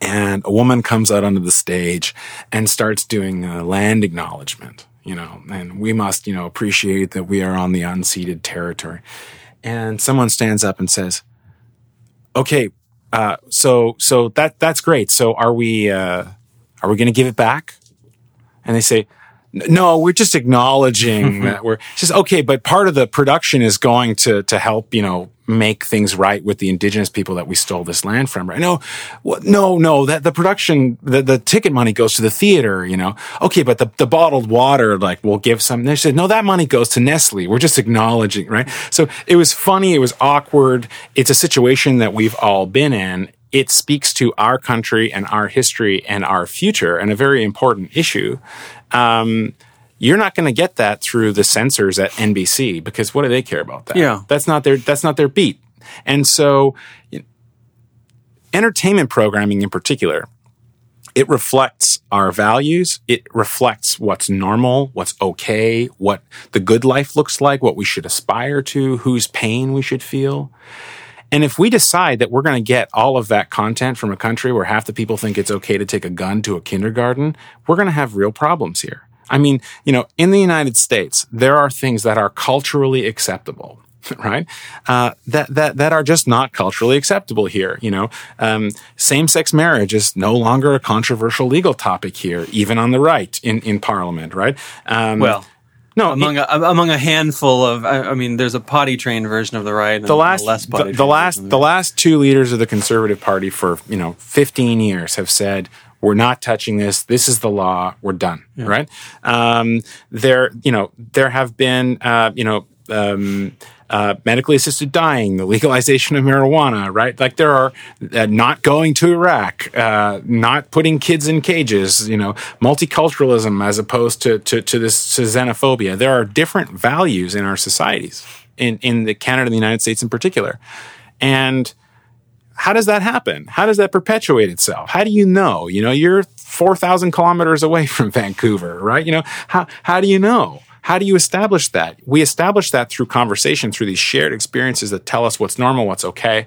and a woman comes out onto the stage and starts doing a land acknowledgement you know and we must you know appreciate that we are on the unceded territory and someone stands up and says okay uh, so so that that's great. So are we uh, are we going to give it back? And they say, no, we're just acknowledging that we're just okay. But part of the production is going to to help you know make things right with the indigenous people that we stole this land from. Right? No, no, no. That the production, the, the ticket money goes to the theater. You know, okay, but the, the bottled water, like we'll give some. They said no, that money goes to Nestle. We're just acknowledging, right? So it was funny. It was awkward. It's a situation that we've all been in. It speaks to our country and our history and our future and a very important issue. Um, you're not going to get that through the censors at NBC because what do they care about that? Yeah. That's not their that's not their beat. And so entertainment programming in particular it reflects our values. It reflects what's normal, what's okay, what the good life looks like, what we should aspire to, whose pain we should feel. And if we decide that we're going to get all of that content from a country where half the people think it's okay to take a gun to a kindergarten, we're going to have real problems here. I mean, you know, in the United States, there are things that are culturally acceptable. Right, uh, that that that are just not culturally acceptable here. You know, um, same-sex marriage is no longer a controversial legal topic here, even on the right in in Parliament. Right. Um, well, no, among it, a, among a handful of, I, I, mean, there's a potty trained version of the right. the last, less potty the, the last, the last two leaders of the Conservative Party for you know 15 years have said we're not touching this. This is the law. We're done. Yeah. Right. Um, there, you know, there have been, uh, you know, um, uh, medically assisted dying, the legalization of marijuana, right? Like there are uh, not going to Iraq, uh, not putting kids in cages, you know, multiculturalism as opposed to, to, to this to xenophobia. There are different values in our societies, in, in the Canada and the United States in particular. And how does that happen? How does that perpetuate itself? How do you know? You know, you're 4,000 kilometers away from Vancouver, right? You know, how, how do you know? How do you establish that? We establish that through conversation, through these shared experiences that tell us what's normal, what's okay,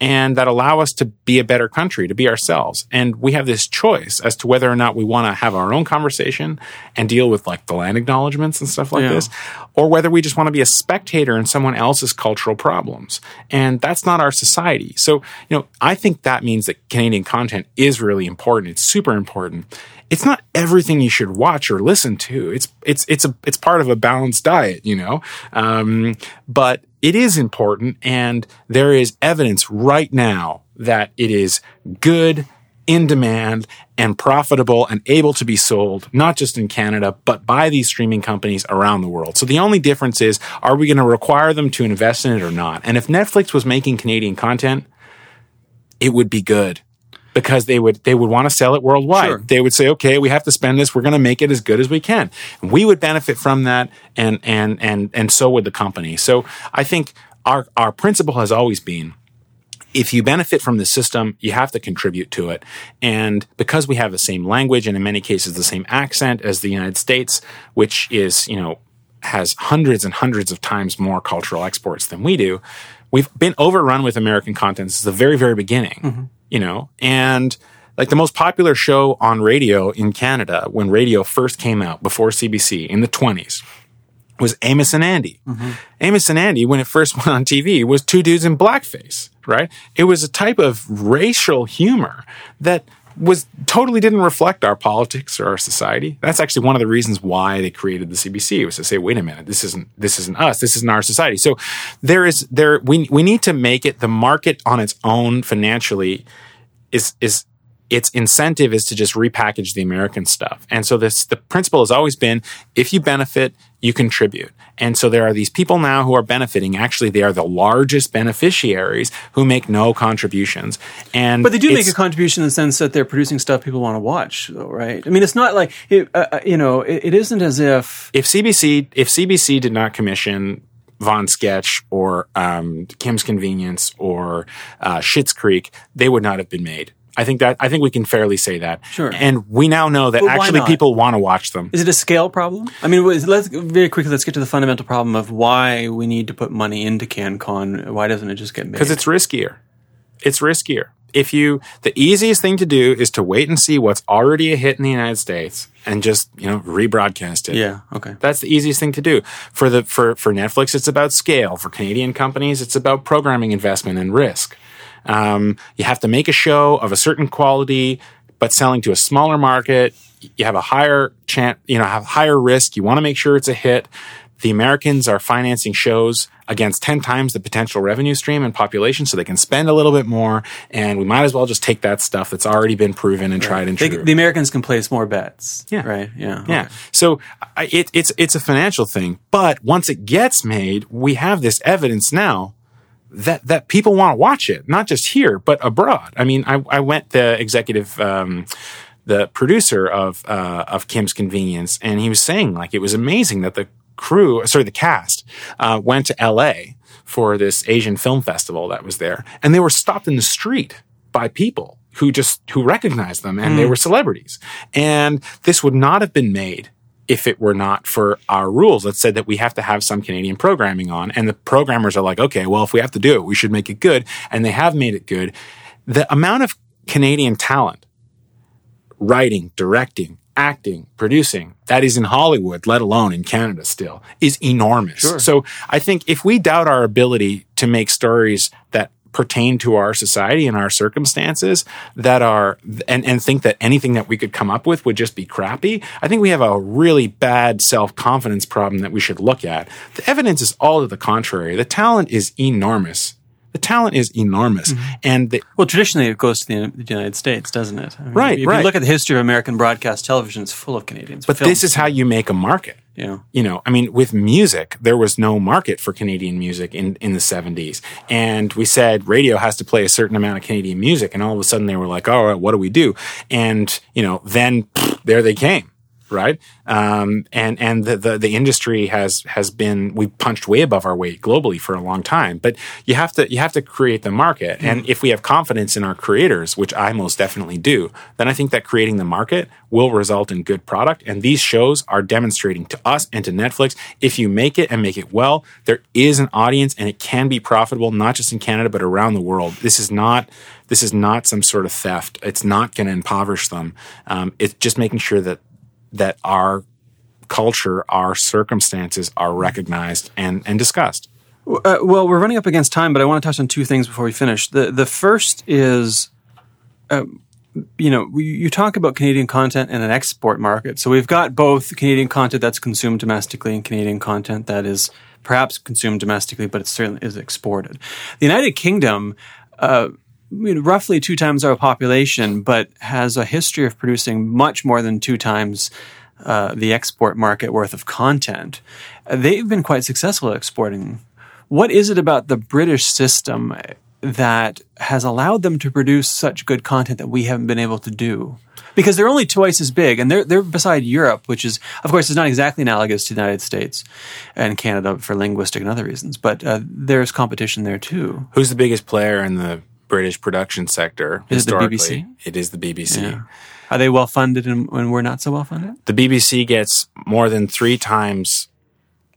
and that allow us to be a better country, to be ourselves. And we have this choice as to whether or not we want to have our own conversation and deal with like the land acknowledgments and stuff like yeah. this, or whether we just want to be a spectator in someone else's cultural problems. And that's not our society. So, you know, I think that means that Canadian content is really important. It's super important it's not everything you should watch or listen to. It's it's it's a it's part of a balanced diet, you know. Um, but it is important, and there is evidence right now that it is good, in demand, and profitable, and able to be sold not just in Canada but by these streaming companies around the world. So the only difference is, are we going to require them to invest in it or not? And if Netflix was making Canadian content, it would be good because they would they would want to sell it worldwide. Sure. They would say, okay, we have to spend this. We're going to make it as good as we can. And we would benefit from that, and and and and so would the company. So I think our our principle has always been. If you benefit from the system, you have to contribute to it. And because we have the same language and in many cases the same accent as the United States, which is, you know, has hundreds and hundreds of times more cultural exports than we do, we've been overrun with American content since the very, very beginning. Mm-hmm you know, and like the most popular show on radio in Canada when radio first came out before CBC in the 20s was Amos and Andy. Mm-hmm. Amos and Andy, when it first went on TV, was two dudes in blackface, right? It was a type of racial humor that was totally didn't reflect our politics or our society. That's actually one of the reasons why they created the CBC was to say, wait a minute, this isn't this isn't us, this isn't our society. So there is there we we need to make it the market on its own financially is is its incentive is to just repackage the American stuff. And so this the principle has always been if you benefit, you contribute. And so there are these people now who are benefiting. Actually, they are the largest beneficiaries who make no contributions. And but they do make a contribution in the sense that they're producing stuff people want to watch, though, right? I mean, it's not like it, uh, uh you know, it, it isn't as if if CBC if CBC did not commission Von Sketch or um, Kim's Convenience or uh, Schitt's Creek, they would not have been made. I think that I think we can fairly say that. Sure. And we now know that actually people want to watch them. Is it a scale problem? I mean, let's very quickly let's get to the fundamental problem of why we need to put money into CanCon. Why doesn't it just get made? Because it's riskier. It's riskier. If you the easiest thing to do is to wait and see what's already a hit in the United States and just you know rebroadcast it. Yeah, okay. That's the easiest thing to do. For the for for Netflix, it's about scale. For Canadian companies, it's about programming investment and risk. Um, you have to make a show of a certain quality, but selling to a smaller market. You have a higher chance, you know, have higher risk. You want to make sure it's a hit. The Americans are financing shows against 10 times the potential revenue stream and population so they can spend a little bit more. And we might as well just take that stuff that's already been proven and tried and They- true. the Americans can place more bets. Yeah. Right. Yeah. Yeah. So I, it, it's it's a financial thing, but once it gets made, we have this evidence now that that people want to watch it, not just here but abroad. I mean, I, I went the executive. Um, the producer of uh, of Kim's Convenience, and he was saying like it was amazing that the crew, sorry, the cast, uh, went to L.A. for this Asian film festival that was there, and they were stopped in the street by people who just who recognized them, and they were celebrities. And this would not have been made if it were not for our rules that said that we have to have some Canadian programming on. And the programmers are like, okay, well, if we have to do it, we should make it good. And they have made it good. The amount of Canadian talent, writing, directing, acting, producing, that is in Hollywood, let alone in Canada still, is enormous. So I think if we doubt our ability to make stories that pertain to our society and our circumstances that are and, and think that anything that we could come up with would just be crappy i think we have a really bad self-confidence problem that we should look at. The evidence is all to the contrary. The talent is enormous. The talent is enormous. Mm-hmm. And the, Well, traditionally it goes to the, the United States, doesn't it? I mean, Right, If right. you look at the history of American broadcast television, it's full of Canadians. but this is how you make a market know. you know, I mean, with music, there was no market for Canadian music in, in the 70s. And we said radio has to play a certain amount of Canadian music. And all of a sudden they were like, all right, what do we do? And, you know, then pfft, there they came. Right. Um, and, and the, the, the industry has, has been, we've punched way above our weight globally for a long time, but you have to, you have to create the market. And if we have confidence in our creators, which I most definitely do, then I think that creating the market will result in good product. And these shows are demonstrating to us and to Netflix, if you make it and make it well, there is an audience and it can be profitable, not just in Canada, but around the world. This is not, this is not some sort of theft. It's not going to impoverish them. Um, it's just making sure that, that our culture, our circumstances are recognized and, and discussed. Uh, well, we're running up against time, but I want to touch on two things before we finish. The the first is, uh, you know, you talk about Canadian content and an export market. So we've got both Canadian content that's consumed domestically and Canadian content that is perhaps consumed domestically, but it certainly is exported. The United Kingdom. Uh, roughly two times our population, but has a history of producing much more than two times uh, the export market worth of content. They've been quite successful at exporting. What is it about the British system that has allowed them to produce such good content that we haven't been able to do? Because they're only twice as big, and they're they're beside Europe, which is, of course, is not exactly analogous to the United States and Canada for linguistic and other reasons. But uh, there's competition there too. Who's the biggest player in the British production sector? Is it the historically? BBC? It is the BBC. Are they well funded, and when we're not so well funded? The BBC gets more than three times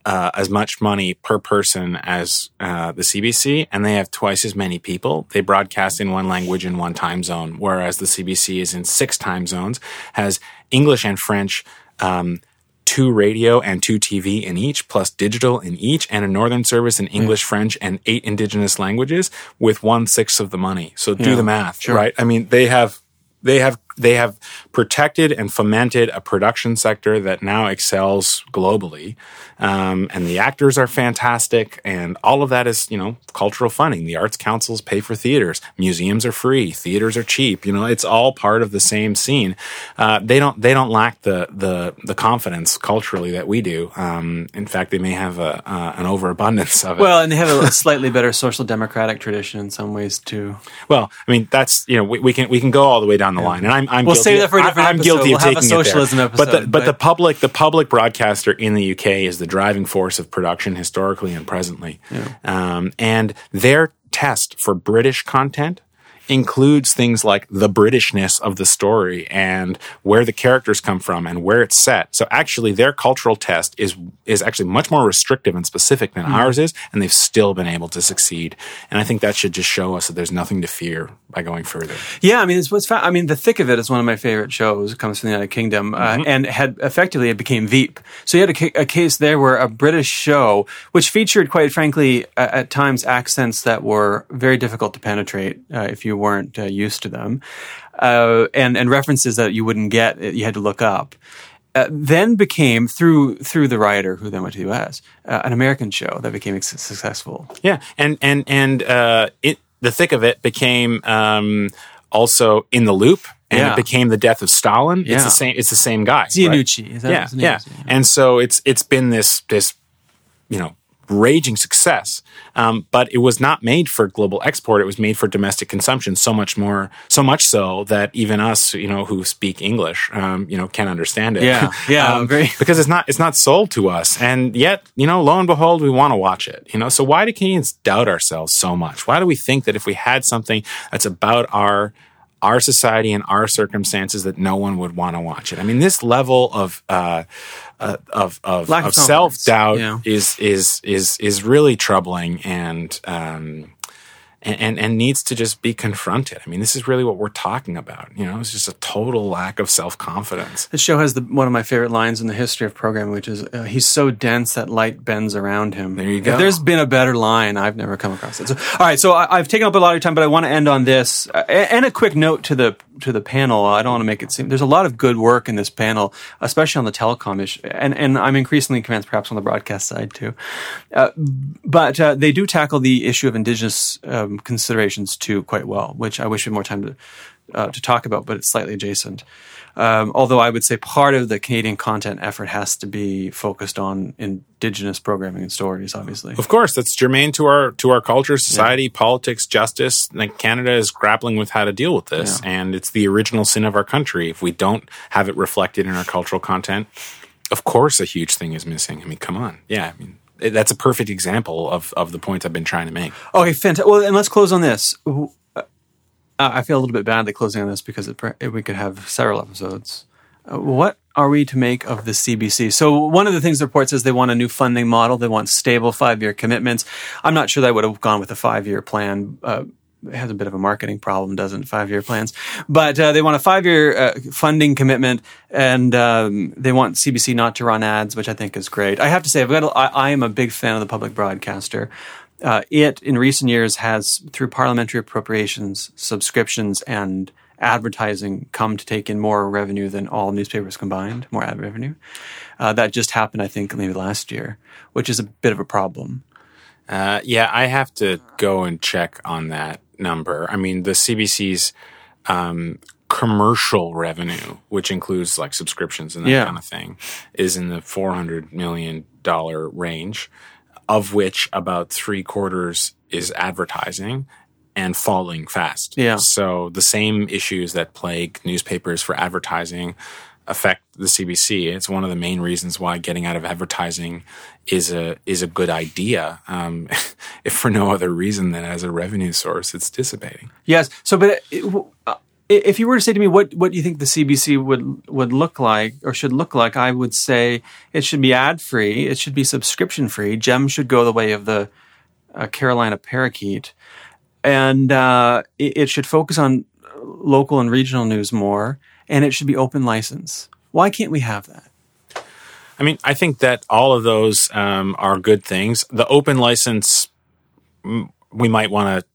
uh, as much money per person as uh, the CBC, and they have twice as many people. They broadcast in one language in one time zone, whereas the CBC is in six time zones, has English and French. Um, Two radio and two TV in each, plus digital in each, and a northern service in hmm. English, French, and eight indigenous languages with one sixth of the money. So do Yeah, the math, sure. right? I mean, they have they have they have protected and fomented a production sector that now excels globally. Um, and the actors are fantastic. And all of that is you know cultural funding. The arts councils pay for theaters. Museums are free. Theaters are cheap. You know it's all part of the same scene. Uh, they don't they don't lack the the the confidence culturally that we do. Um, in fact they may have a, uh, an overabundance of it. Well, and they have a slightly better social democratic tradition in some ways too. Well, I mean, that's you know we, we can we can go all the way down the line, and I'm I'm We'll guilty, save that for a different I, am episode. guilty We'll of taking it there. socialism but the but, but- the public the public broadcaster in the UK is the driving force of production historically and presently, um, and their test for British content includes things like the Britishness of the story and where the characters come from and where it's set. So actually their cultural test is is actually much more restrictive and specific than mm. ours is, and they've still been able to succeed. And I think that should just show us that there's nothing to fear by going further. Yeah, I mean, it's what's fa- I mean, The Thick of It is one of my favorite shows. It comes from the United Kingdom, uh, mm-hmm. and had effectively it became Veep. So you had a, ca- a, case there where a British show, which featured, quite frankly, uh, at times accents that were very difficult to penetrate uh, if you weren't uh, used to them, uh, and and references that you wouldn't get, you had to look up. Uh, then became through through the writer who then went to the U.S. Uh, an American show that became successful. Yeah, and and and uh, it the thick of it became um, also in the loop. And yeah. it became the death of Stalin. Yeah. It's the same. It's the same guy. Iannucci. Right? yeah, yeah. And so it's it's been this this you know raging success. Um, but it was not made for global export. It was made for domestic consumption. So much more, so much so that even us, you know, who speak English, um, you know, can't understand it. Yeah, yeah, um, because it's not it's not sold to us. And yet, you know, lo and behold, we want to watch it. You know, so why do Canadians doubt ourselves so much? Why do we think that if we had something that's about our our society and our circumstances that no one would want to watch it. I mean, this level of uh, uh, of of, of self doubt yeah. is is is is really troubling and um, and, and, and needs to just be confronted. I mean, this is really what we're talking about. You know, it's just a total lack of self confidence. The show has the, one of my favorite lines in the history of programming, which is uh, "He's so dense that light bends around him." There you go. If there's been a better line, I've never come across it. So, all right, so I, have taken up a lot of your time, but I want to end on this uh, and a quick note to the to the panel. I don't want to make it seem there's a lot of good work in this panel, especially on the telecom issue, and and I'm increasingly convinced perhaps on the broadcast side too. Uh, but uh, they do tackle the issue of indigenous um, considerations too quite well, which I wish we had more time to uh, to talk about, but it's slightly adjacent. Um, although I would say part of the Canadian content effort has to be focused on Indigenous programming and stories. Obviously, of course, that's germane to our to our culture, society, yeah. politics, justice. Like Canada is grappling with how to deal with this, yeah. and it's the original sin of our country. If we don't have it reflected in our cultural content, of course, a huge thing is missing. I mean, come on, yeah, I mean that's a perfect example of of the point I've been trying to make. Okay, fantastic. Well, and let's close on this. Uh, I feel a little bit bad badly closing on this because it, it, we could have several episodes. Uh, what are we to make of the CBC? So one of the things the report says they want a new funding model. They want stable five-year commitments. I'm not sure that I would have gone with a five-year plan. Uh, has a bit of a marketing problem, doesn't five-year plans? But uh, they want a five-year uh, funding commitment, and um, they want CBC not to run ads, which I think is great. I have to say, I've got a, I, I am a big fan of the public broadcaster. Uh, it, in recent years, has, through parliamentary appropriations, subscriptions, and advertising, come to take in more revenue than all newspapers combined, more ad revenue. Uh, that just happened, I think, maybe last year, which is a bit of a problem. Uh, yeah, I have to go and check on that number. I mean, the CBC's um, commercial revenue, which includes like subscriptions and that yeah. kind of thing, is in the four hundred million dollar range of which about three quarters is advertising and falling fast. Yeah. So the same issues that plague newspapers for advertising affect the CBC. It's one of the main reasons why getting out of advertising is a is a good idea. Um, if for no other reason than as a revenue source, it's dissipating. Yes. So, but uh, if you were to say to me what what do you think the CBC would would look like or should look like, I would say it should be ad free, it should be subscription free. GEM should go the way of the uh, Carolina parakeet, and uh, it, it, should focus on local and regional news more, and it should be open license. Why can't we have that? I mean, I think that all of those um, are good things. The open license, we might want to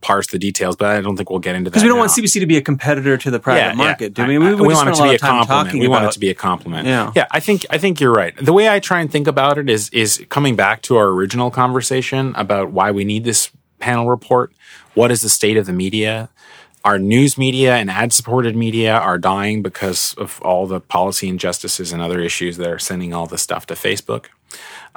parse the details, but I don't think we'll get into that. Because we don't now. want CBC to be a competitor to the private yeah, market, yeah. do we? We, we, we want it to be a compliment. We want it to be a compliment. Yeah. yeah, I think I think you're right. The way I try and think about it is is coming back to our original conversation about why we need this panel report. What is the state of the media? Our news media and ad supported media are dying because of all the policy injustices and other issues that are sending all the stuff to Facebook.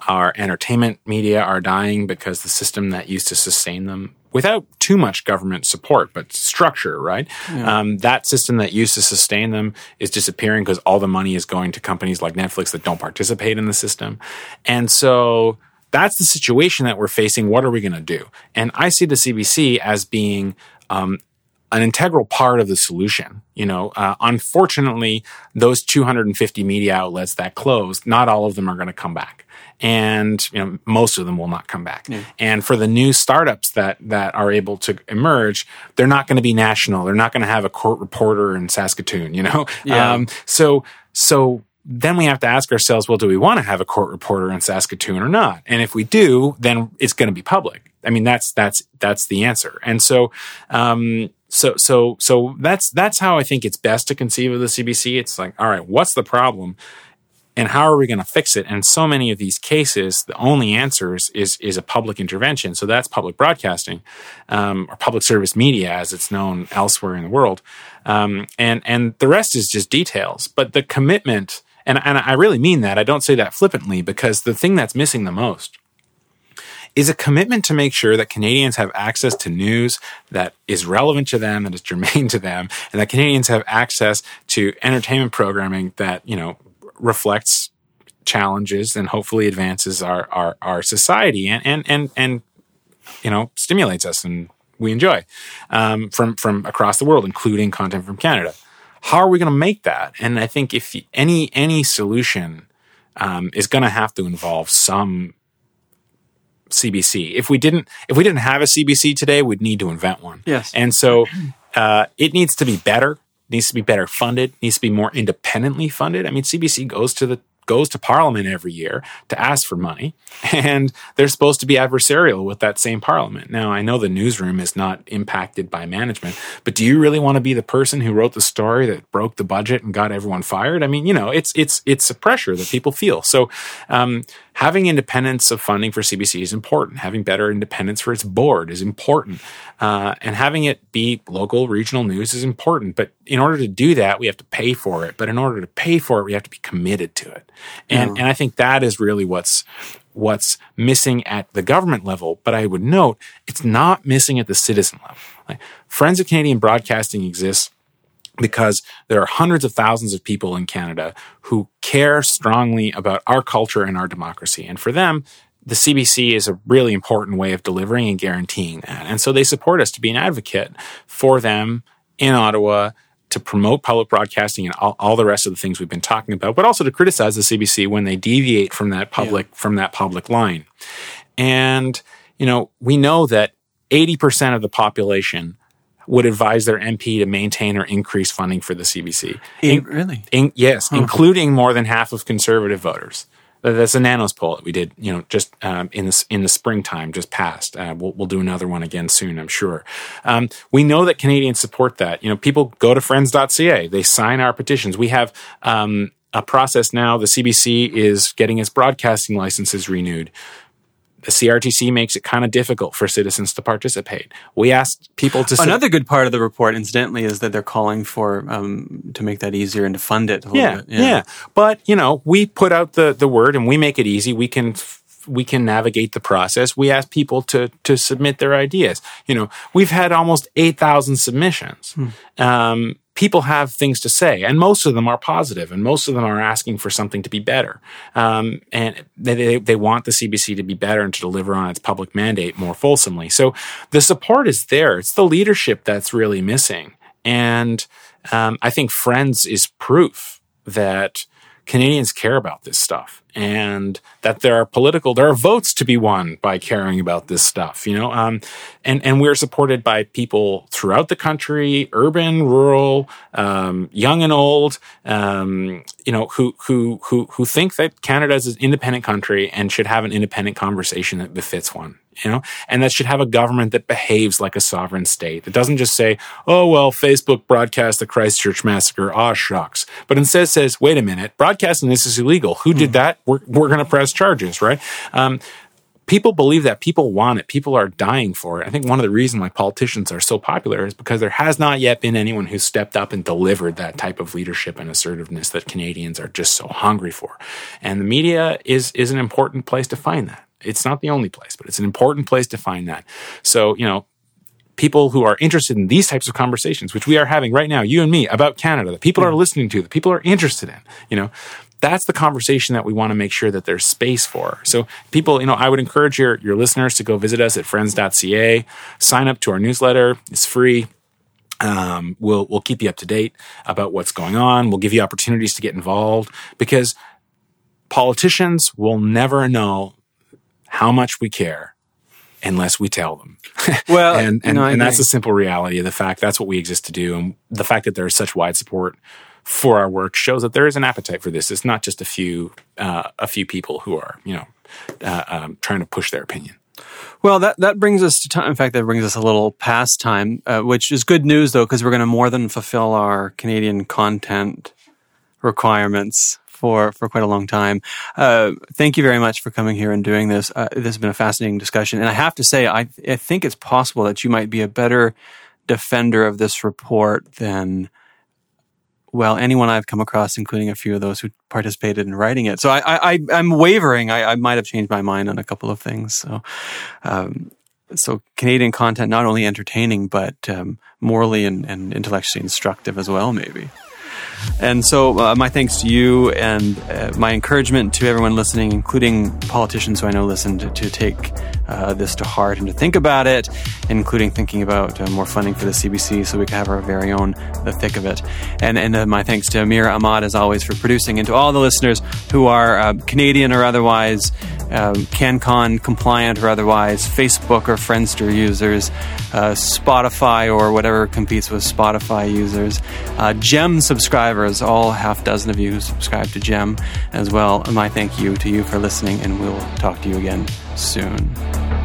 Our entertainment media are dying because the system that used to sustain them without too much government support, but structure, right? Yeah. Um, that system that used to sustain them is disappearing because all the money is going to companies like Netflix that don't participate in the system. And so that's the situation that we're facing. What are we going to do? And I see the CBC as being um, an integral part of the solution. You know, uh, unfortunately, those 250 media outlets that closed, not all of them are going to come back and you know most of them will not come back. Yeah. And for the new startups that that are able to emerge, they're not going to be national. They're not going to have a court reporter in Saskatoon. You know, yeah. Um, so so then we have to ask ourselves, well, do we want to have a court reporter in Saskatoon or not? And if we do, then it's going to be public. I mean, that's that's that's the answer. And so, um, so so so that's that's how I think it's best to conceive of the CBC. It's like, all right, what's the problem? and how are we going to fix it? And so many of these cases, the only answers is is a public intervention. So that's public broadcasting, um, or public service media, as it's known elsewhere in the world. Um, and and the rest is just details. But the commitment, and and I really mean that. I don't say that flippantly because the thing that's missing the most is a commitment to make sure that Canadians have access to news that is relevant to them, that is germane to them, and that Canadians have access to entertainment programming that, you know, reflects challenges and hopefully advances our our, our society and, and and and you know stimulates us and we enjoy um, from from across the world, including content from Canada. How are we going to make that? And I think if any any solution um, is going to have to involve some CBC. If we didn't if we didn't have a CBC today, we'd need to invent one. Yes, and so uh, it needs to be better needs to be better funded, needs to be more independently funded. I mean, CBC goes to the goes to Parliament every year to ask for money, and they're supposed to be adversarial with that same Parliament. Now, I know the newsroom is not impacted by management, but do you really want to be the person who wrote the story that broke the budget and got everyone fired? I mean, you know, it's it's it's a pressure that people feel. So, um, having independence of funding for CBC is important. Having better independence for its board is important. Uh, and having it be local, regional news is important. But in order to do that, we have to pay for it. But in order to pay for it, we have to be committed to it. And, yeah. and I think that is really what's, what's missing at the government level. But I would note it's not missing at the citizen level. Like, Friends of Canadian Broadcasting exists because there are hundreds of thousands of people in Canada who care strongly about our culture and our democracy. And for them, the CBC is a really important way of delivering and guaranteeing that. And so they support us to be an advocate for them in Ottawa to promote public broadcasting and all, all, the rest of the things we've been talking about, but also to criticize the CBC when they deviate from that public yeah. from that public line. And you know, we know that 80% of the population would advise their MP to maintain or increase funding for the CBC. In, really? In, yes, huh. including more than half of conservative voters. That's a Nanos poll that we did, you know, just um, in the in the springtime, just passed. Uh, we'll we'll do another one again soon, I'm sure. Um, we know that Canadians support that. You know, people go to friends.ca, they sign our petitions. We have um, a process now. The CBC is getting its broadcasting licenses renewed the CRTC makes it kind of difficult for citizens to participate. We asked people to. Another good part of the report, incidentally, is that they're calling for um, to make that easier and to fund it. Yeah, yeah, yeah, But you know, we put out the the word and we make it easy. We can we can navigate the process. We ask people to to submit their ideas. You know, we've had almost eight thousand submissions. Hmm. Um, people have things to say, and most of them are positive, and most of them are asking for something to be better. Um, and they, they, want the CBC to be better and to deliver on its public mandate more fulsomely. So the support is there. It's the leadership that's really missing. And um, I think Friends is proof that Canadians care about this stuff and that there are political there are votes to be won by caring about this stuff you know um, and and we're supported by people throughout the country urban rural um, young and old um, you know who who who who think that Canada is an independent country and should have an independent conversation that befits one you know, and that should have a government that behaves like a sovereign state. That doesn't just say, oh, well, Facebook broadcast the Christchurch massacre. Ah, shucks. But instead says, wait a minute, broadcasting this is illegal. Who did hmm. that? We're, we're going to press charges, right? Um, people believe that people want it people are dying for it i think one of the reasons why politicians are so popular is because there has not yet been anyone who stepped up and delivered that type of leadership and assertiveness that canadians are just so hungry for and the media is is an important place to find that it's not the only place, but it's an important place to find that. So, you know, people who are interested in these types of conversations, which we are having right now, you and me, about Canada, that people are listening to, that people are interested in, you know, that's the conversation that we want to make sure that there's space for. So people, you know, I would encourage your, your listeners to go visit us at friends.ca, sign up to our newsletter. It's free. Um, we'll we'll keep you up to date about what's going on. We'll give you opportunities to get involved because politicians will never know how much we care unless we tell them. Well, and and, no, and that's the simple reality of the fact. That's what we exist to do, and the fact that there is such wide support for our work shows that there is an appetite for this. It's not just a few uh, a few people who are you know uh, um, trying to push their opinion. Well, that, that brings us to time. In fact, that brings us a little past time, uh, which is good news though, because we're going to more than fulfill our Canadian content requirements for, for quite a long time. Uh, thank you very much for coming here and doing this. Uh, this has been a fascinating discussion. And I have to say, I, I think it's possible that you might be a better defender of this report than well, anyone I've come across, including a few of those who participated in writing it. So I, I, I'm wavering. I, I might have changed my mind on a couple of things. So, um, so Canadian content not only entertaining but um, morally and, and intellectually instructive as well, maybe. And so, uh, my thanks to you and uh, my encouragement to everyone listening, including politicians who I know listen, to, to take uh, this to heart and to think about it, including thinking about uh, more funding for the CBC so we can have our very own The Thick of It. And, and uh, my thanks to Amir Ahmad, as always, for producing, and to all the listeners who are uh, Canadian or otherwise, um, CanCon compliant or otherwise, Facebook or Friendster users, Spotify or whatever competes with Spotify users, Gem subscribers, all half dozen of you who subscribe to Gem as well. My thank you to you for listening, and we'll talk to you again soon.